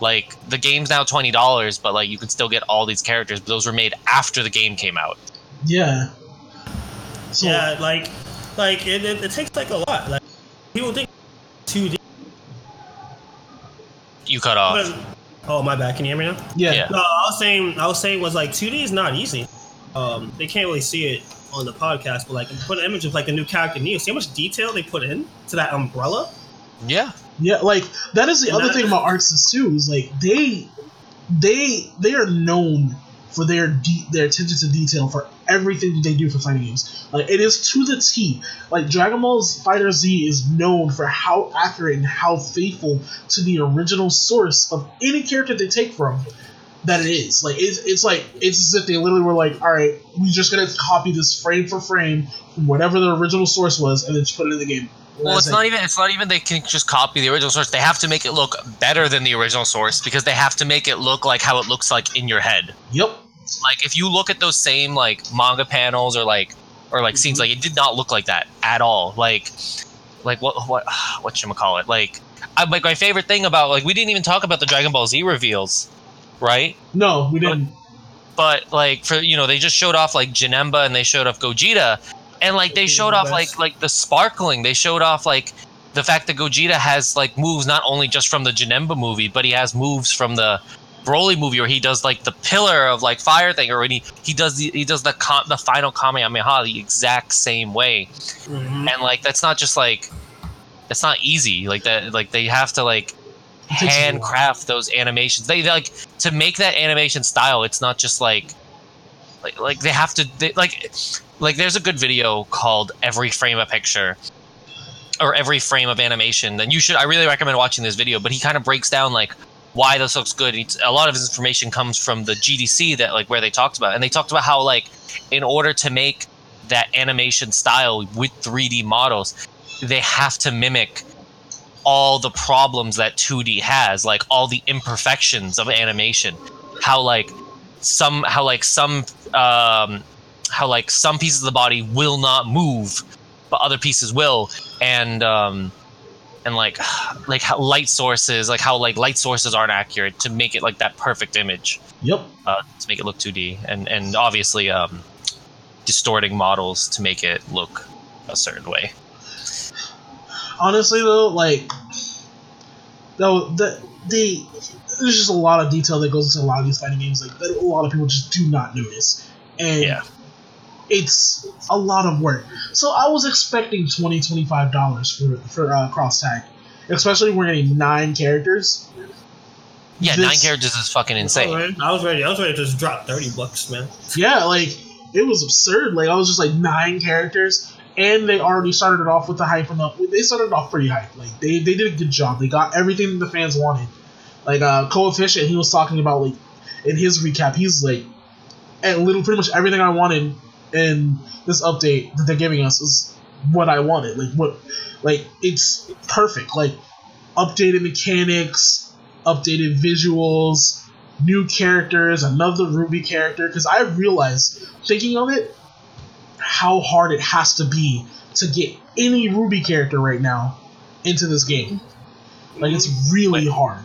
[SPEAKER 2] like the game's now twenty dollars, but like you can still get all these characters. But those were made after the game came out.
[SPEAKER 1] Yeah. So,
[SPEAKER 3] yeah, like, like it, it, it takes like a lot. Like people think two D.
[SPEAKER 2] You cut off.
[SPEAKER 3] Oh my bad. Can you hear me now?
[SPEAKER 1] yeah.
[SPEAKER 2] Yeah.
[SPEAKER 3] No, I was saying, I was saying was like 2D is not easy. Um, they can't really see it on the podcast, but like put an image of like the new character Neo. See how much detail they put in to that umbrella?
[SPEAKER 2] Yeah,
[SPEAKER 1] Yeah, like that is the
[SPEAKER 3] And
[SPEAKER 1] other
[SPEAKER 3] that-
[SPEAKER 1] thing about ArcSys too. Is like they, they, they are known for their de- their attention to detail for everything that they do for fighting games. Like it is to the T. Like Dragon Ball's Fighter Z is known for how accurate and how faithful to the original source of any character they take from that it is. Like it's, it's like it's as if they literally were like, all right, we're just gonna copy this frame for frame from whatever the original source was, and then just put it in the game.
[SPEAKER 2] Well, it's not even. It's not even. They can just copy the original source. They have to make it look better than the original source because they have to make it look like how it looks like in your head.
[SPEAKER 1] Yep.
[SPEAKER 2] Like if you look at those same like manga panels or like or like scenes, mm-hmm. like it did not look like that at all. Like like what what what should call it? Like I, like my favorite thing about like we didn't even talk about the Dragon Ball Z reveals, right?
[SPEAKER 1] No, we didn't.
[SPEAKER 2] but like for you know they just showed off like Janemba and they showed off Gogeta, and like they showed off like like the sparkling. They showed off like the fact that Gogeta has like moves not only just from the Janemba movie, but he has moves from the Broly movie where he does like the pillar of like fire thing, or when he he does the he does the com- the final Kamehameha the exact same way,
[SPEAKER 3] Mhm.
[SPEAKER 2] and like that's not just like that's not easy. Like that like they have to like handcraft those animations. They they, like to make that animation style. It's not just like like like they have to they, like like there's a good video called Every Frame a Picture or Every Frame of Animation. Then you should I really recommend watching this video. But he kind of breaks down like why this looks good. A lot of his information comes from the GDC that like where they talked about, and they talked about how like in order to make that animation style with 3D models, they have to mimic all the problems that 2D has, like all the imperfections of animation. How like some how like some um how like some pieces of the body will not move, but other pieces will, and um and like like how light sources like how like light sources aren't accurate to make it like that perfect image
[SPEAKER 1] Yep.
[SPEAKER 2] uh, to make it look 2D, and and obviously um, distorting models to make it look a certain way.
[SPEAKER 1] honestly though, like though the the there's just a lot of detail that goes into a lot of these fighting games like that a lot of people just do not notice, and
[SPEAKER 2] Yeah.
[SPEAKER 1] It's a lot of work. So I was expecting 20 25 dollars for for uh, cross tag, especially when we're getting nine characters.
[SPEAKER 2] Yeah,
[SPEAKER 1] This-
[SPEAKER 2] nine characters is fucking insane.
[SPEAKER 3] ready- I was ready. I was ready to just drop thirty bucks, man.
[SPEAKER 1] Yeah, like it was absurd. Like I was just like nine characters, and they already started it off with the hype and the. They started it off pretty hype. Like they they did a good job. They got everything the fans wanted. Like uh, coefficient, he was talking about like in his recap, he's like, and little pretty much everything I wanted in this update that they're giving us is what I wanted. Like what, like it's perfect. Like updated mechanics, updated visuals, new characters, another RWBY character. Because I realized, thinking of it, how hard it has to be to get any RWBY character right now into this game. Like it's mm-hmm. really
[SPEAKER 2] Wait.
[SPEAKER 1] hard.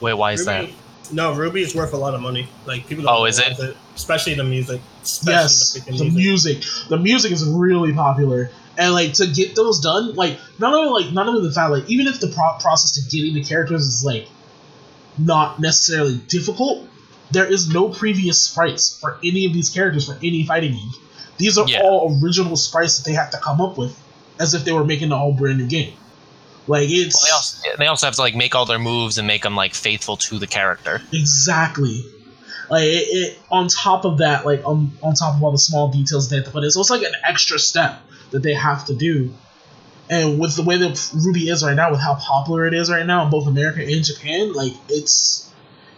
[SPEAKER 2] Wait, why is that?
[SPEAKER 3] Ruby, no, RWBY is worth a lot of money. Like people. Don't
[SPEAKER 2] Oh, is
[SPEAKER 3] realize
[SPEAKER 2] it?
[SPEAKER 3] Especially the music. Especially
[SPEAKER 1] yes,
[SPEAKER 3] the
[SPEAKER 1] the,
[SPEAKER 3] music.
[SPEAKER 1] music. The music is really popular, and like to get those done, like not only like not only the fact like even if the pro- process to getting the characters is like not necessarily difficult, there is no previous sprites for any of these characters for any fighting game. These are
[SPEAKER 2] Yeah.
[SPEAKER 1] all original sprites that they have to come up with, as if they were making a whole brand new game. Like it's
[SPEAKER 2] Well, they also they also have to like make all their moves and make them like faithful to the character.
[SPEAKER 1] Exactly. Like it, it on top of that, like on on top of all the small details they have to put it's like an extra step that they have to do. And with the way that RWBY is right now, with how popular it is right now in both America and Japan, like it's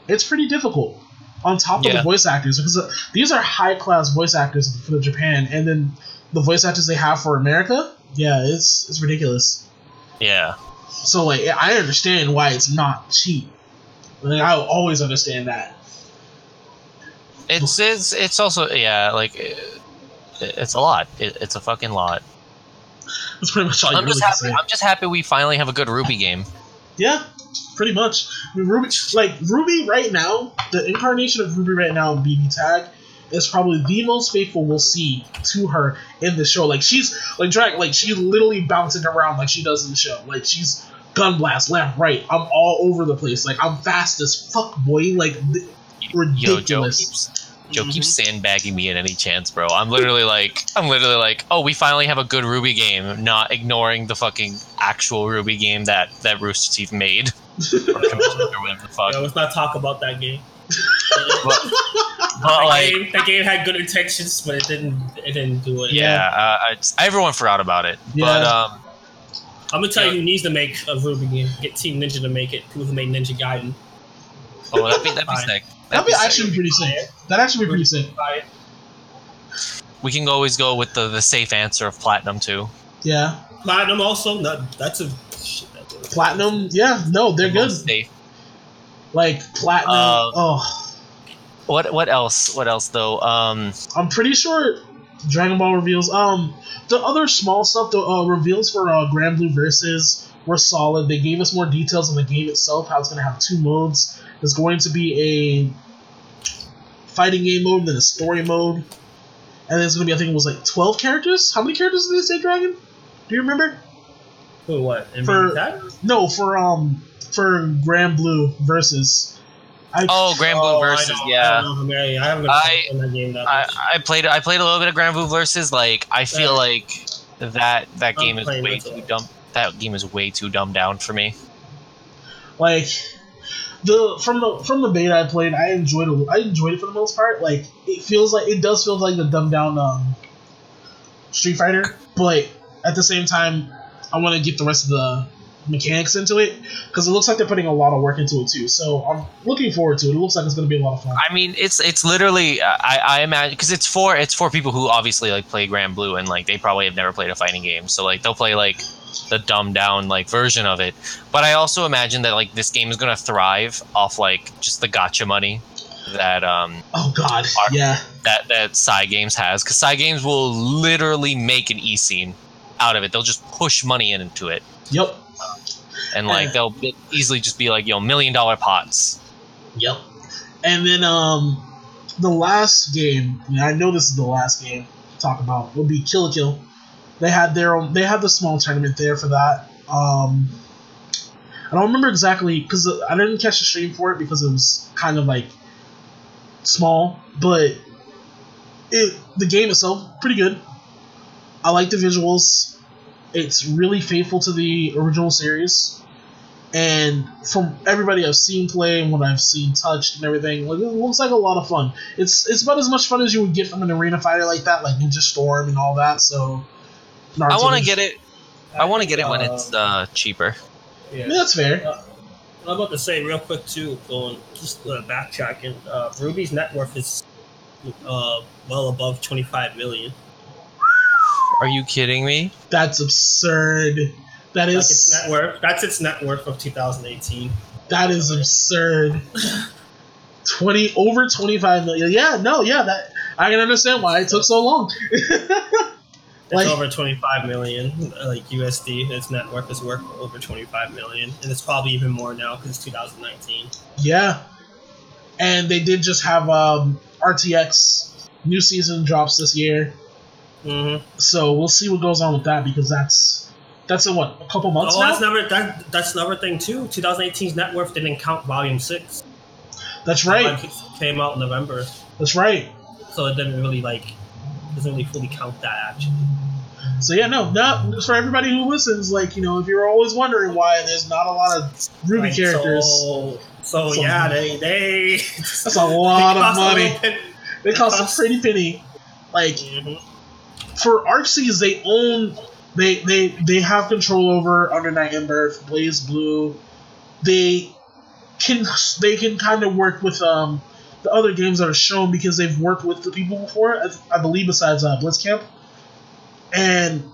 [SPEAKER 1] it's pretty difficult. On top of
[SPEAKER 2] Yeah.
[SPEAKER 1] the voice actors, because uh, these are high class voice actors for Japan, and then the voice actors they have for America, yeah, it's it's ridiculous.
[SPEAKER 2] Yeah,
[SPEAKER 1] So like I understand why it's not cheap. Like I always understand that.
[SPEAKER 2] it's it's it's also yeah like it, it's a lot. It, it's a fucking lot.
[SPEAKER 1] That's pretty much all
[SPEAKER 2] I'm
[SPEAKER 1] really
[SPEAKER 2] just
[SPEAKER 1] can
[SPEAKER 2] happy.
[SPEAKER 1] say.
[SPEAKER 2] I'm just happy we finally have a good RWBY game.
[SPEAKER 1] Yeah, pretty much. I mean, Ruby, like Ruby right now, the incarnation of Ruby right now in BB Tag is probably the most faithful we'll see to her in the show. Like she's like drag, like she's literally bouncing around like she does in the show. Like she's gun blast left, right. I'm all over the place. Like I'm fast as fuck, boy. Like th-
[SPEAKER 2] Yo, Joe
[SPEAKER 1] ridiculous.
[SPEAKER 2] keeps Joe keeps
[SPEAKER 3] Mhm.
[SPEAKER 2] sandbagging me at any chance, bro. I'm literally like, I'm literally like, oh, we finally have a good RWBY game, not ignoring the fucking actual RWBY game that that Rooster Teeth made or or whatever the fuck.
[SPEAKER 3] Yo, let's not talk about that game.
[SPEAKER 2] But, but
[SPEAKER 3] that,
[SPEAKER 2] like,
[SPEAKER 3] game, that game had good intentions, but it didn't. It didn't do it.
[SPEAKER 2] yeah, uh, I everyone forgot about it. But
[SPEAKER 1] Yeah.
[SPEAKER 2] um,
[SPEAKER 3] I'm gonna tell
[SPEAKER 2] Yeah.
[SPEAKER 3] you who needs to make a RWBY game. Get Team Ninja to make it. People who made Ninja Gaiden.
[SPEAKER 2] oh, that'd be that'd be sick.
[SPEAKER 1] That'd be
[SPEAKER 2] sick.
[SPEAKER 1] actually pretty sick. That'd actually be pretty sick.
[SPEAKER 2] We can always go with the the safe answer of platinum too.
[SPEAKER 1] Yeah,
[SPEAKER 3] Platinum also. No, that's a shit, that's
[SPEAKER 1] platinum. Yeah, no, they're
[SPEAKER 2] The
[SPEAKER 1] good.
[SPEAKER 2] Safe.
[SPEAKER 1] Like platinum.
[SPEAKER 2] Uh,
[SPEAKER 1] oh,
[SPEAKER 2] What what else? What else though? Um,
[SPEAKER 1] I'm pretty sure Dragon Ball reveals. Um, the other small stuff, the uh, reveals for uh, Granblue versus were solid. They gave us more details on the game itself. How it's going to have two modes. There's going to be a fighting game mode, and then a story mode, and then it's going to be. I think it was like 12 characters. How many characters did they say, Dragon? Do you remember?
[SPEAKER 3] For what?
[SPEAKER 1] For-
[SPEAKER 3] that?
[SPEAKER 1] No, for um for Granblue versus. I,
[SPEAKER 2] Oh, Granblue
[SPEAKER 3] Oh,
[SPEAKER 2] versus
[SPEAKER 3] don't-
[SPEAKER 2] yeah.
[SPEAKER 3] I, don't know how many- I
[SPEAKER 2] I-
[SPEAKER 3] that game that
[SPEAKER 2] I. I played I played a little bit of Granblue versus like I feel
[SPEAKER 3] Yeah.
[SPEAKER 2] like that that
[SPEAKER 3] I'm
[SPEAKER 2] game is way too
[SPEAKER 3] so-
[SPEAKER 2] dumb. That game is way too dumbed down for me.
[SPEAKER 1] like the from the from the beta I played, I enjoyed it. I enjoyed it for the most part. Like it feels like it does feel like the dumbed down um, Street Fighter, but at the same time, I want to get the rest of the mechanics into it because it looks like they're putting a lot of work into it too. So I'm looking forward to it. It looks like it's going to be a lot of fun.
[SPEAKER 2] I mean, it's it's literally I I imagine because it's for it's for people who obviously like play Granblue and like they probably have never played a fighting game, so like they'll play like the dumbed down like version of it. But I also imagine that like this game is gonna thrive off like just the gotcha money that um
[SPEAKER 1] Oh God,
[SPEAKER 2] Are-
[SPEAKER 1] yeah,
[SPEAKER 2] that that Cygames has because Cygames will literally make an e scene out of it. They'll just push money into it,
[SPEAKER 1] yep,
[SPEAKER 2] and like they'll easily just be like, you know, million dollar pots.
[SPEAKER 1] yep. And then um, the last game, I know this is the last game to talk about, would be Kill Kill. They had their own. They had the small tournament there for that. Um, I don't remember exactly because I didn't catch the stream for it because it was kind of like small, but it the game itself pretty good. I like the visuals. It's really faithful to the original series, and from everybody I've seen play and what I've seen touched and everything, like it looks like a lot of fun. It's it's about as much fun as you would get from an arena fighter like that, like Ninja Storm and all that. So,
[SPEAKER 2] I want to get it. I want to get it when
[SPEAKER 3] Uh,
[SPEAKER 2] it's uh, cheaper.
[SPEAKER 1] I
[SPEAKER 3] yeah.
[SPEAKER 1] mean, that's fair.
[SPEAKER 3] I'm about to say real quick too, going just uh, backtracking. Uh, RWBY's net worth is uh, well above 25 million.
[SPEAKER 2] Are you kidding me?
[SPEAKER 1] That's absurd. That is Like
[SPEAKER 3] its net worth. That's its net worth of 2018.
[SPEAKER 1] that is absurd. Twenty over twenty five million. Yeah, no, yeah, that I can understand why it took so long.
[SPEAKER 3] It's
[SPEAKER 1] Like-
[SPEAKER 3] over 25 million, uh, like USD. Its net worth is worth over 25 million, and it's probably even more now because it's 2019.
[SPEAKER 1] yeah, and they did just have um, RTX new season drops this year,
[SPEAKER 3] Mm-hmm.
[SPEAKER 1] so we'll see what goes on with that because that's that's in what a couple months
[SPEAKER 3] Oh,
[SPEAKER 1] now.
[SPEAKER 3] that's another that, that's another thing too. 2018's net worth didn't count Volume Six.
[SPEAKER 1] that's right.
[SPEAKER 3] Came out in November,
[SPEAKER 1] That's right.
[SPEAKER 3] so it didn't really like doesn't really fully count that actually.
[SPEAKER 1] So yeah, no, not for everybody who listens. Like you know, if you're always wondering why there's not a lot of RWBY
[SPEAKER 3] Right,
[SPEAKER 1] characters,
[SPEAKER 3] So, so, yeah, they they
[SPEAKER 1] that's a lot of
[SPEAKER 3] a
[SPEAKER 1] money. They cost a pretty penny. Like
[SPEAKER 3] Mhm.
[SPEAKER 1] For ArcSys, they own they they they have control over Under Night In-Birth, Blaze Blue. They can they can kind of work with um the other games that are shown because they've worked with the people before. I, I believe besides uh, Blitzkampf, and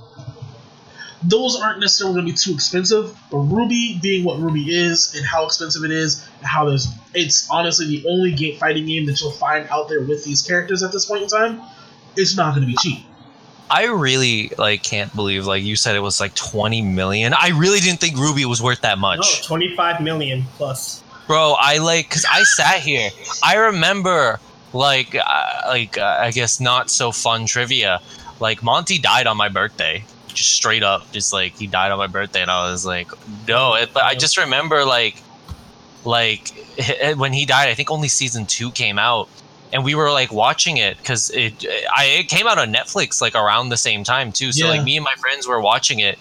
[SPEAKER 1] those aren't necessarily going to be too expensive. But RWBY, being what RWBY is and how expensive it is, and how there's it's honestly the only game fighting game that you'll find out there with these characters at this point in time. It's not going to be cheap.
[SPEAKER 2] I really like can't believe like you said it was like 20 million. I really didn't think RWBY was worth that much.
[SPEAKER 3] No, 25 million plus.
[SPEAKER 2] Bro, I like cuz I sat here. I remember like uh, like uh, I guess not so fun trivia. Like Monty died on my birthday. Just straight up just like he died on my birthday and I was like, "No." It, but I just remember like like when he died, I think only season 2 came out and we were like watching it because it I it came out on Netflix like around the same time too. So
[SPEAKER 1] Yeah.
[SPEAKER 2] like me and my friends were watching it,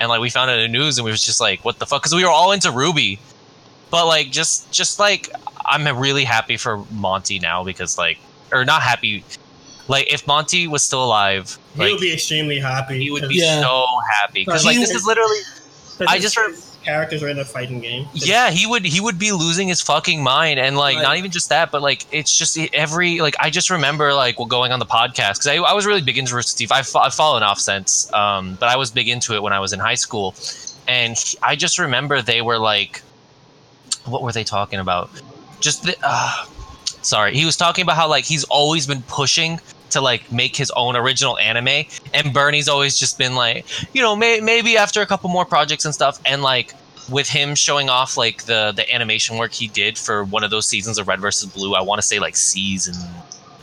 [SPEAKER 2] and like we found it in the news and we was just like, what the fuck? Because we were all into RWBY, but like just just like I'm really happy for Monty now because like or not happy. Like if Monty was still alive,
[SPEAKER 3] He
[SPEAKER 2] like
[SPEAKER 3] would be extremely happy.
[SPEAKER 2] he would be
[SPEAKER 1] Yeah.
[SPEAKER 2] so happy because
[SPEAKER 3] He
[SPEAKER 2] like this is literally. I just re-
[SPEAKER 3] his characters are in a fighting game.
[SPEAKER 2] yeah he would he would be losing his fucking mind and like
[SPEAKER 3] Right.
[SPEAKER 2] not even just that but like it's just every like i just remember like well, going on the podcast because I, I was really big into Rooster Teeth I've, I've fallen off since um but i was big into it when i was in high school and he- i just remember they were like what were they talking about just the uh, sorry he was talking about how like he's always been pushing to like make his own original anime and Burnie's always just been like you know may- maybe after a couple more projects and stuff and like with him showing off like the the animation work he did for one of those seasons of red versus blue i want to say like season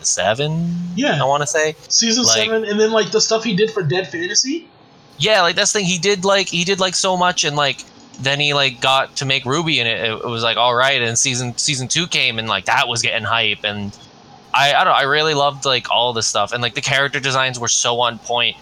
[SPEAKER 2] seven
[SPEAKER 1] Yeah.
[SPEAKER 2] i want to say
[SPEAKER 1] Season
[SPEAKER 2] Like-
[SPEAKER 1] seven, and then like the stuff he did for Dead Fantasy.
[SPEAKER 2] yeah like that's the thing he did like he did like so much and like then he like got to make RWBY, and it, it was like all right. And season season two came, and like that was getting hype, and I I don't I really loved like all this stuff, and like the character designs were so on point.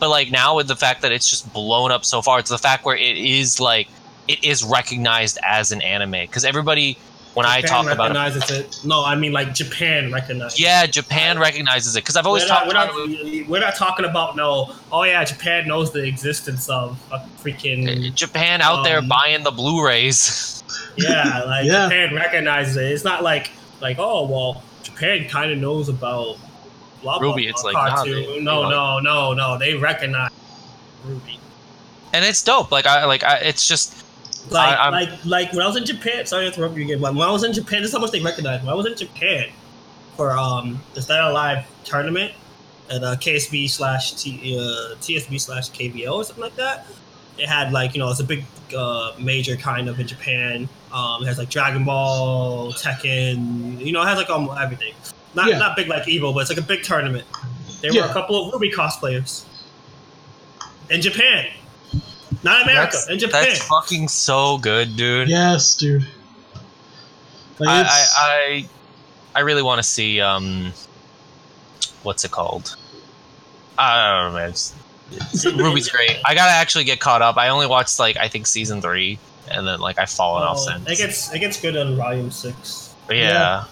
[SPEAKER 2] But like now with the fact that it's just blown up so far, it's the fact where it is like it is recognized as an anime because everybody when I
[SPEAKER 3] Japan
[SPEAKER 2] talk about it,
[SPEAKER 3] recognizes it. No, I mean like Japan recognizes. It.
[SPEAKER 2] Yeah, Japan recognizes it because I've always
[SPEAKER 3] we're not,
[SPEAKER 2] talked
[SPEAKER 3] we're,
[SPEAKER 2] about
[SPEAKER 3] not,
[SPEAKER 2] it.
[SPEAKER 3] we're not talking about no. Oh yeah, Japan knows the existence of a freaking
[SPEAKER 2] Japan out there
[SPEAKER 3] Um,
[SPEAKER 2] buying the Blu-rays.
[SPEAKER 3] yeah. Like
[SPEAKER 1] Yeah.
[SPEAKER 3] Japan recognizes it. It's not like like oh well, Japan kind of knows about blah, blah,
[SPEAKER 2] RWBY,
[SPEAKER 3] blah,
[SPEAKER 2] it's like, nah, they-
[SPEAKER 3] no, no, no, no. They recognize RWBY.
[SPEAKER 2] and it's dope. Like I like I, it's just
[SPEAKER 3] Like,
[SPEAKER 2] I-
[SPEAKER 3] like, like when I was in Japan. Sorry to interrupt you again, but when I was in Japan, this is how much they recognize. When I was in Japan for um the Stay Alive tournament at uh, KSB slash T, uh, TSB slash KBO or something like that, it had like you know it's a big uh, major kind of in Japan. Um, it has like Dragon Ball, Tekken. You know, it has like almost everything. Not
[SPEAKER 1] Yeah.
[SPEAKER 3] not big like Evo, but it's like a big tournament. There were a couple of RWBY cosplayers in Japan. Not America,
[SPEAKER 2] that's,
[SPEAKER 3] in Japan.
[SPEAKER 2] that's fucking so good, dude.
[SPEAKER 1] Yes, dude. Like,
[SPEAKER 2] I, I, I I really want to see um what's it called? I don't know, man. It's, it's- RWBY's great. I gotta actually get caught up. I only watched like I think season three, and then like I've fallen off
[SPEAKER 3] Oh,
[SPEAKER 2] since.
[SPEAKER 3] It gets it gets good on volume six.
[SPEAKER 2] But yeah.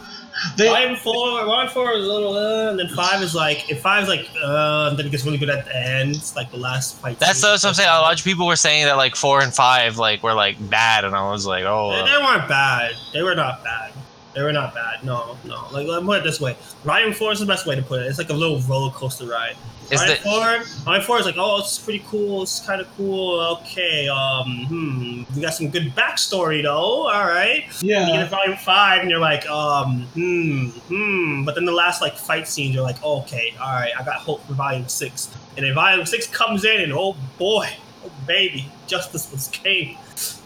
[SPEAKER 1] they,
[SPEAKER 3] Volume four, volume four is a little, uh, and then five is like if five is like, uh, then it gets really good at the end. It's like the last fight.
[SPEAKER 2] That's
[SPEAKER 3] scene.
[SPEAKER 2] that's what I'm saying. A lot of people were saying that like four and five like were like bad, and I was like, oh,
[SPEAKER 3] They, they weren't bad. They were not bad. They were not bad. No, no. Like let me put it this way: Volume four is the best way to put it. It's like a little roller coaster ride.
[SPEAKER 2] Is
[SPEAKER 3] Volume
[SPEAKER 2] that
[SPEAKER 3] four, Volume four is like, oh, it's pretty cool. It's kind of cool. Okay, um, hmm, we got some good backstory though. All right. you get to
[SPEAKER 1] yeah,
[SPEAKER 3] volume five and you're like, um, hmm, hmm. But then the last like fight scenes, you're like, okay, all right, I got hope for volume six. And then volume six comes in, and oh boy, oh baby, justice was king.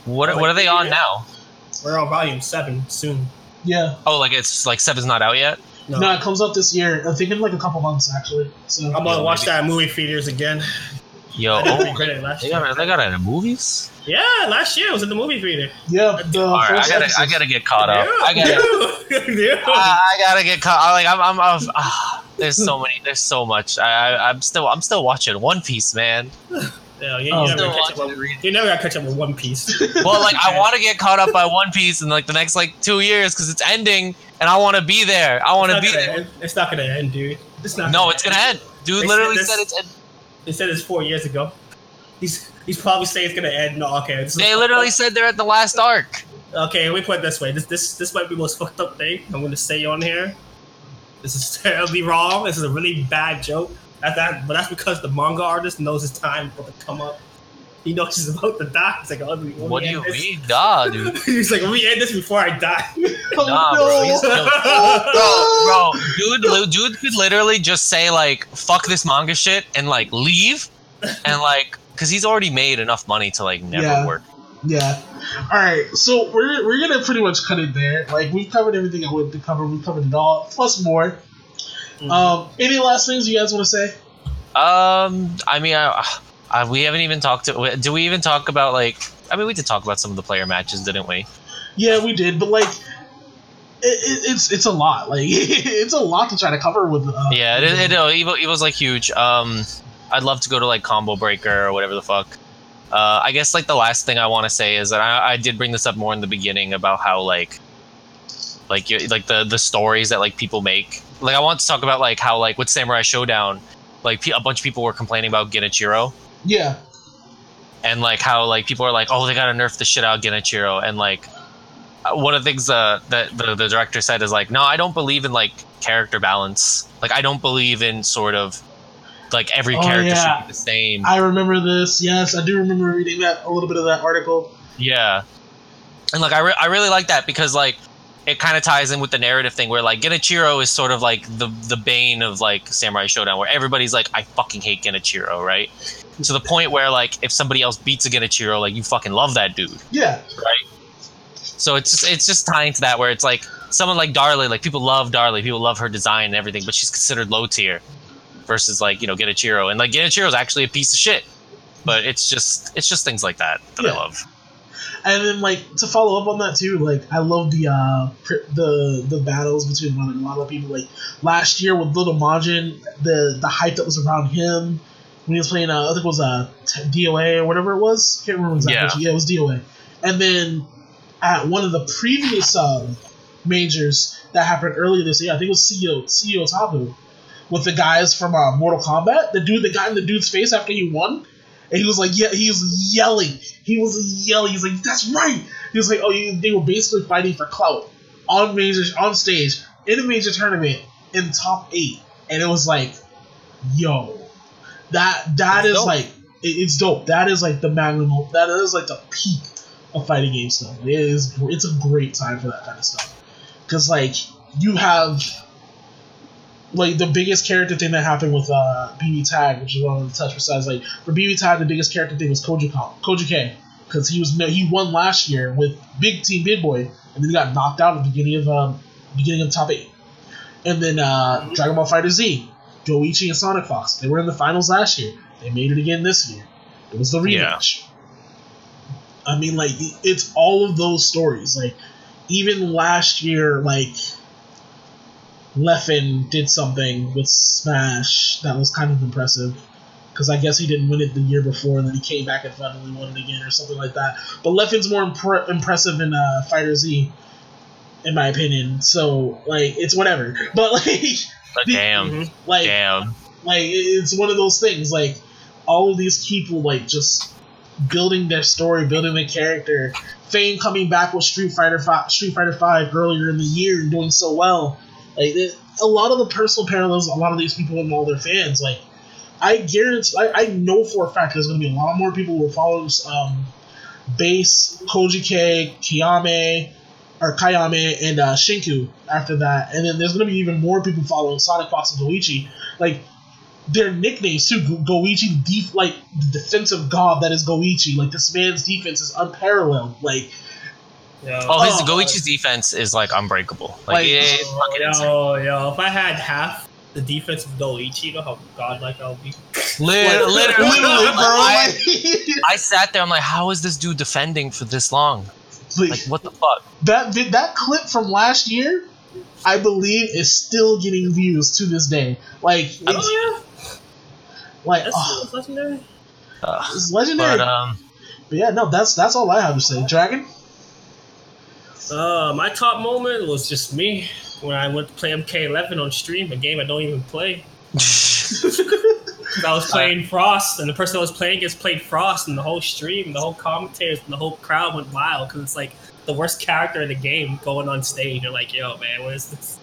[SPEAKER 2] what what are they on now?
[SPEAKER 3] We're on volume seven soon.
[SPEAKER 1] yeah.
[SPEAKER 2] Oh, like it's like seven's not out yet.
[SPEAKER 3] No,
[SPEAKER 1] No, it comes out this year. I think in like a couple months actually. So
[SPEAKER 3] I'm gonna watch that movie theaters again.
[SPEAKER 2] Yo,
[SPEAKER 3] I
[SPEAKER 2] oh,
[SPEAKER 3] regret it last
[SPEAKER 2] they got it. They got it in movies.
[SPEAKER 3] Yeah, last year it was in the movie theater.
[SPEAKER 1] yeah, the
[SPEAKER 2] All right, I gotta I gotta get caught up. I gotta.
[SPEAKER 3] Dude, dude.
[SPEAKER 2] I I gotta get caught. I- Like I'm, I'm, I'm ah, there's so many. There's so much. I, I, I'm still, I'm still watching One Piece, man.
[SPEAKER 3] Yeah, you, you
[SPEAKER 1] Oh.
[SPEAKER 3] never catch up with, you never got to catch up with One Piece.
[SPEAKER 2] Well, like I want to get caught up by One Piece in like the next like two years because it's ending, and I want to be there. I want to be
[SPEAKER 3] gonna
[SPEAKER 2] there.
[SPEAKER 3] end. It's not gonna end, dude. It's not.
[SPEAKER 2] No, it's gonna end. Dude
[SPEAKER 3] They
[SPEAKER 2] literally
[SPEAKER 3] said
[SPEAKER 2] said it's. End.
[SPEAKER 3] They said it's four years ago. He's he's probably saying it's gonna end. No, okay. This
[SPEAKER 2] They literally said they're at the last arc.
[SPEAKER 3] Okay, we put it this way. This this this might be the most fucked up thing I'm gonna say on here. This is terribly wrong. This is a really bad joke. At that, but that's because the manga artist knows his time about to come up. He knows he's about to die. He's like, oh, let me- let
[SPEAKER 2] What do
[SPEAKER 3] me
[SPEAKER 2] you
[SPEAKER 3] this.
[SPEAKER 2] mean, nah, dude?
[SPEAKER 3] he's like, let me end this before I die.
[SPEAKER 1] Oh,
[SPEAKER 2] Nah, bro,
[SPEAKER 1] no.
[SPEAKER 2] he's still- Bro, bro, dude, dude could literally just say like "fuck this manga shit" and like leave, and like, cause he's already made enough money to like never
[SPEAKER 1] Yeah.
[SPEAKER 2] work.
[SPEAKER 1] Yeah. All right. So we're we're gonna pretty much cut it there. Like we've covered everything I wanted to cover. We covered it all plus more.
[SPEAKER 3] Mm-hmm.
[SPEAKER 1] Um. Any last things you guys want to say?
[SPEAKER 2] Um, I mean, I, I, we haven't even talked to. Do we even talk about like? I mean, we did talk about some of the player matches, didn't we?
[SPEAKER 1] Yeah, we did, but like, it, it, it's it's a lot. Like it's a lot to try to cover with. Uh,
[SPEAKER 2] Yeah, it, it, it, it was like huge. Um, I'd love to go to like Combo Breaker or whatever the fuck. Uh, I guess like the last thing I want to say is that I, I did bring this up more in the beginning about how like, like you, like the the stories that like people make. Like I want to talk about like how like with Samurai Shodown, like a bunch of people were complaining about Genjuro
[SPEAKER 1] Yeah.
[SPEAKER 2] and like how like people are like, oh, they gotta nerf the shit out of Genjuro, and like uh, one of the things uh, that the, the director said is like, no, I don't believe in like character balance. Like I don't believe in sort of like every
[SPEAKER 1] Oh,
[SPEAKER 2] character
[SPEAKER 1] yeah.
[SPEAKER 2] should be the same.
[SPEAKER 1] I remember this. Yes, I do remember reading that a little bit of that article.
[SPEAKER 2] yeah, and like I re- I really like that because like it kind of ties in with the narrative thing where like Genjuro is sort of like the the bane of like Samurai Shodown, where everybody's like, I fucking hate Genjuro, right? To the point where like if somebody else beats a Genjuro, like you fucking love that dude.
[SPEAKER 1] Yeah.
[SPEAKER 2] right? So it's just it's just tying to that where it's like someone like Darli, like people love Darli, people love her design and everything, but she's considered low tier versus like you know Genjuro, and like Genjuro is actually a piece of shit. But it's just it's just things like that that
[SPEAKER 1] Yeah.
[SPEAKER 2] I love.
[SPEAKER 1] And then like to follow up on that too, like I love the uh pr- the the battles between like, a lot of people. Like last year with Little Majin, the the hype that was around him when he was playing, uh, I think it was uh, t- DOA or whatever it was. Can't remember exactly.
[SPEAKER 2] Yeah.
[SPEAKER 1] which- yeah, it was DOA. And then at one of the previous uh, majors that happened earlier this year, I think it was CEO CEO Tabu, with the guys from uh, Mortal Kombat. The dude that got in the dude's face after he won, and he was like, yeah, he was yelling. He was yelling. He's like, that's right. He was like, oh, you, they were basically fighting for clout on major on stage in a major tournament in top eight, and it was like, yo, that that
[SPEAKER 2] That's
[SPEAKER 1] is
[SPEAKER 2] dope.
[SPEAKER 1] like it, it's dope. That is like the magnum. That is like the peak of fighting game stuff. It is. It's a great time for that kind of stuff because like you have like the biggest character thing that happened with uh BB Tag, which is what I wanted to touch. Besides, like for BB Tag, the biggest character thing was Koji Koji K, because he was he won last year with Big Team Big Boy, and then he got knocked out at the beginning of um beginning of top eight, and then uh, Dragon Ball FighterZ, Goichi and Sonic Fox, they were in the finals last year. They made it again this year. It was the rematch. Yeah. I mean, like it's all of those stories. Like even last year, like Leffen did something with Smash that was kind of impressive. Because I guess he didn't win it the year before, and then he came back and finally won it again, or something like that. But Leffen's more impre- impressive in uh, FighterZ, in my opinion. So like, it's whatever. But like,
[SPEAKER 2] But damn,
[SPEAKER 1] like,
[SPEAKER 2] damn.
[SPEAKER 1] like it's one of those things. Like all of these people, like just building their story, building their character. Fame coming back with Street Fighter Five, Street Fighter Five earlier in the year and doing so well. Like a lot of the personal parallels, a lot of these people and all their fans. Like I guarantee, I, I know for a fact there's going to be a lot more people who are following um, Base, Koji K, Kiyame, or Kayame, and uh, Shinku after that. And then there's going to be even more people following Sonic Fox and Goichi. Like, their nicknames too. Goichi, def- like, the defensive god that is Goichi. Like, this man's defense is unparalleled. Like,
[SPEAKER 3] Yo.
[SPEAKER 2] Oh, his
[SPEAKER 1] Oh,
[SPEAKER 2] Goichi's defense is like unbreakable. Like,
[SPEAKER 1] Like-
[SPEAKER 2] it- it's fucking insane.
[SPEAKER 3] yo, yo, if I had half the defense of Goichi, you know how godlike I would be.
[SPEAKER 2] Lit-
[SPEAKER 1] like,
[SPEAKER 2] literally,
[SPEAKER 1] literally, bro.
[SPEAKER 2] I,
[SPEAKER 1] Like,
[SPEAKER 2] I sat there. I'm like, how is this dude defending for this long?
[SPEAKER 1] like,
[SPEAKER 2] Like, what the fuck?
[SPEAKER 1] that that clip from last year, I believe, is still getting views to this day. Like, it's,
[SPEAKER 3] Oh
[SPEAKER 1] like,
[SPEAKER 3] yeah, that's,
[SPEAKER 1] oh,
[SPEAKER 3] that's legendary.
[SPEAKER 2] Uh,
[SPEAKER 1] it's legendary.
[SPEAKER 2] but um,
[SPEAKER 1] But yeah, no, that's that's all I have to say. Dragon.
[SPEAKER 3] Uh, my top moment was just me when I went to play MK11 on stream, a game I don't even play. I was playing Frost, and the person I was playing against played Frost, and the whole stream, the whole commentators, and the whole crowd went wild because it's like the worst character in the game going on stage. You're like, yo, man, what is this?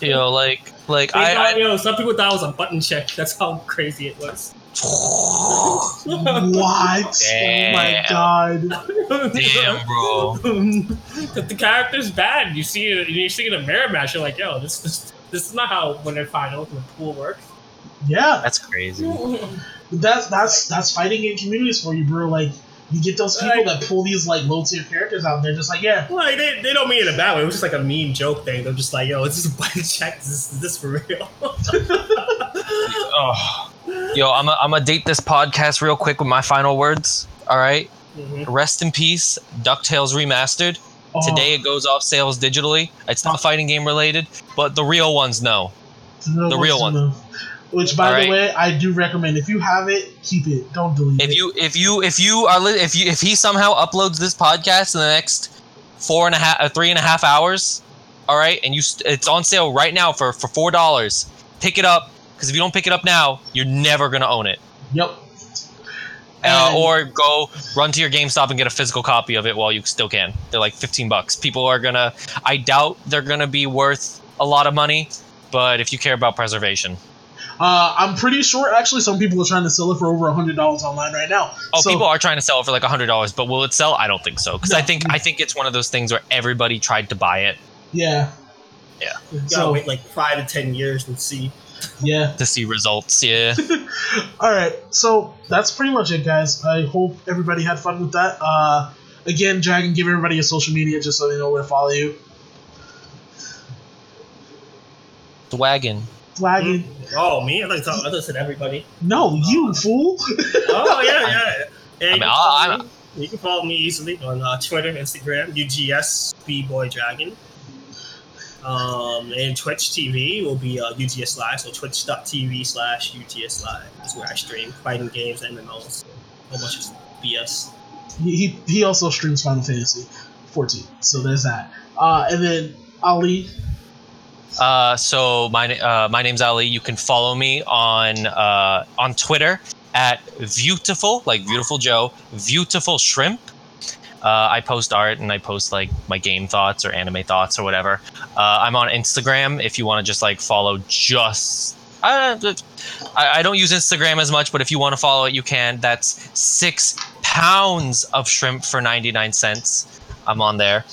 [SPEAKER 2] you know, like, like I,
[SPEAKER 3] thought, yo, some people thought it was a button check. That's how crazy it was.
[SPEAKER 2] I
[SPEAKER 1] What? Oh my god.
[SPEAKER 2] damn, bro.
[SPEAKER 3] But the character's bad. You see it. You see it in a mirror match. You're like, yo, this this this is not how when they find out the pool works.
[SPEAKER 1] Yeah,
[SPEAKER 2] That's crazy.
[SPEAKER 1] that's that's that's fighting game communities for you, bro. Like you get those people
[SPEAKER 3] Right.
[SPEAKER 1] that pull these like low tier characters out, and they're just like, yeah,
[SPEAKER 3] Like they, they don't mean it in a bad way. It was just like a meme joke thing. They're just like, yo, is this a button check? Is this, is this for real?
[SPEAKER 2] Oh. Yo, I'm gonna I'm gonna date this podcast real quick with my final words. All right.
[SPEAKER 3] Mhm.
[SPEAKER 2] Rest in peace, DuckTales Remastered.
[SPEAKER 1] oh,
[SPEAKER 2] Today it goes off sales digitally. It's not fighting game related, but the real ones know.
[SPEAKER 1] no
[SPEAKER 2] the real
[SPEAKER 1] one's
[SPEAKER 2] one.
[SPEAKER 1] Which, by the way, I do recommend. If you have it, keep it. Don't delete it.
[SPEAKER 2] If you if you if you are li- if you if he somehow uploads this podcast in the next four and a half uh, three and a half hours, all right, and you st- it's on sale right now for for four dollars. Pick it up because if you don't pick it up now, you're never gonna own it.
[SPEAKER 1] Yep.
[SPEAKER 2] Uh, or go run to your GameStop and get a physical copy of it while you still can. They're like 15 bucks. People are gonna. I doubt they're gonna be worth a lot of money, but if you care about preservation,
[SPEAKER 1] Uh, I'm pretty sure actually some people are trying to sell it for over hundred dollars online right now.
[SPEAKER 2] oh,
[SPEAKER 1] So-
[SPEAKER 2] people are trying to sell it for like hundred dollars, but will it sell? I don't think so because I think I think it's one of those things where everybody tried to buy it
[SPEAKER 1] Yeah.
[SPEAKER 2] Yeah.
[SPEAKER 3] You gotta
[SPEAKER 1] So
[SPEAKER 3] wait like five to ten years and see.
[SPEAKER 1] Yeah.
[SPEAKER 2] to see results. Yeah.
[SPEAKER 1] All right. So that's pretty much it, guys. I hope everybody had fun with that. Uh, again, Dragon, give everybody your social media just so they know where to follow you.
[SPEAKER 2] the wagon.
[SPEAKER 1] Flagging.
[SPEAKER 3] Oh, me? I thought, I thought I said everybody.
[SPEAKER 1] No, you fool.
[SPEAKER 3] Oh yeah, yeah. yeah
[SPEAKER 2] I
[SPEAKER 3] you
[SPEAKER 2] mean,
[SPEAKER 3] can
[SPEAKER 2] I,
[SPEAKER 3] follow
[SPEAKER 2] I'm,
[SPEAKER 3] me. You can follow me easily on uh, Twitter, Instagram, UGS B Boy Dragon. Um, and Twitch TV will be uh, UGS Live, so twitch.tv slash UGS Live is where I stream fighting games, and MMOs, a whole bunch of BS.
[SPEAKER 1] He, he, he also streams Final Fantasy 14, so there's that. Uh, and then Ali.
[SPEAKER 2] Uh, so my uh, my name's Ali. You can follow me on uh, on Twitter at beautiful like beautiful Joe beautiful shrimp. Uh, I post art and I post like my game thoughts or anime thoughts or whatever. Uh, I'm on Instagram if you want to just like follow just. I, I don't use Instagram as much, but if you want to follow it, you can. That's six pounds of shrimp for 99 cents. I'm on there.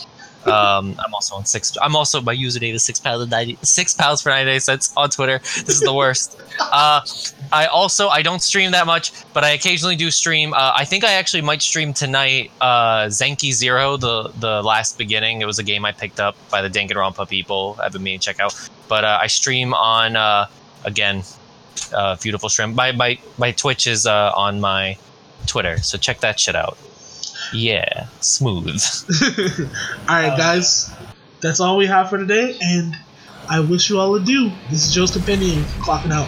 [SPEAKER 2] Um, I'm also on six. I'm also my username is six pounds ninety six pounds for ninety eight cents on Twitter. This is the worst. uh, I also I don't stream that much, but I occasionally do stream. Uh, I think I actually might stream tonight. Uh, Zanki Zero, the the last beginning. It was a game I picked up by the Danganronpa people. I've been meaning to check out. But uh, I stream on uh, again, uh, beautiful stream. My my my Twitch is uh, on my Twitter, so check that shit out. Yeah, smooth.
[SPEAKER 1] all right, um, guys, that's all we have for today, and I wish you all adieu. This is Joe's Companion clocking out.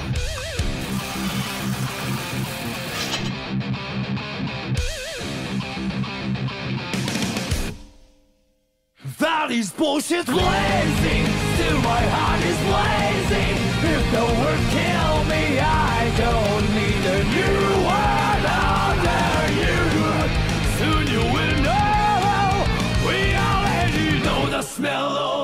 [SPEAKER 4] Valley's bullshit blazing, still my heart is blazing. If the word kill me, I Mellow.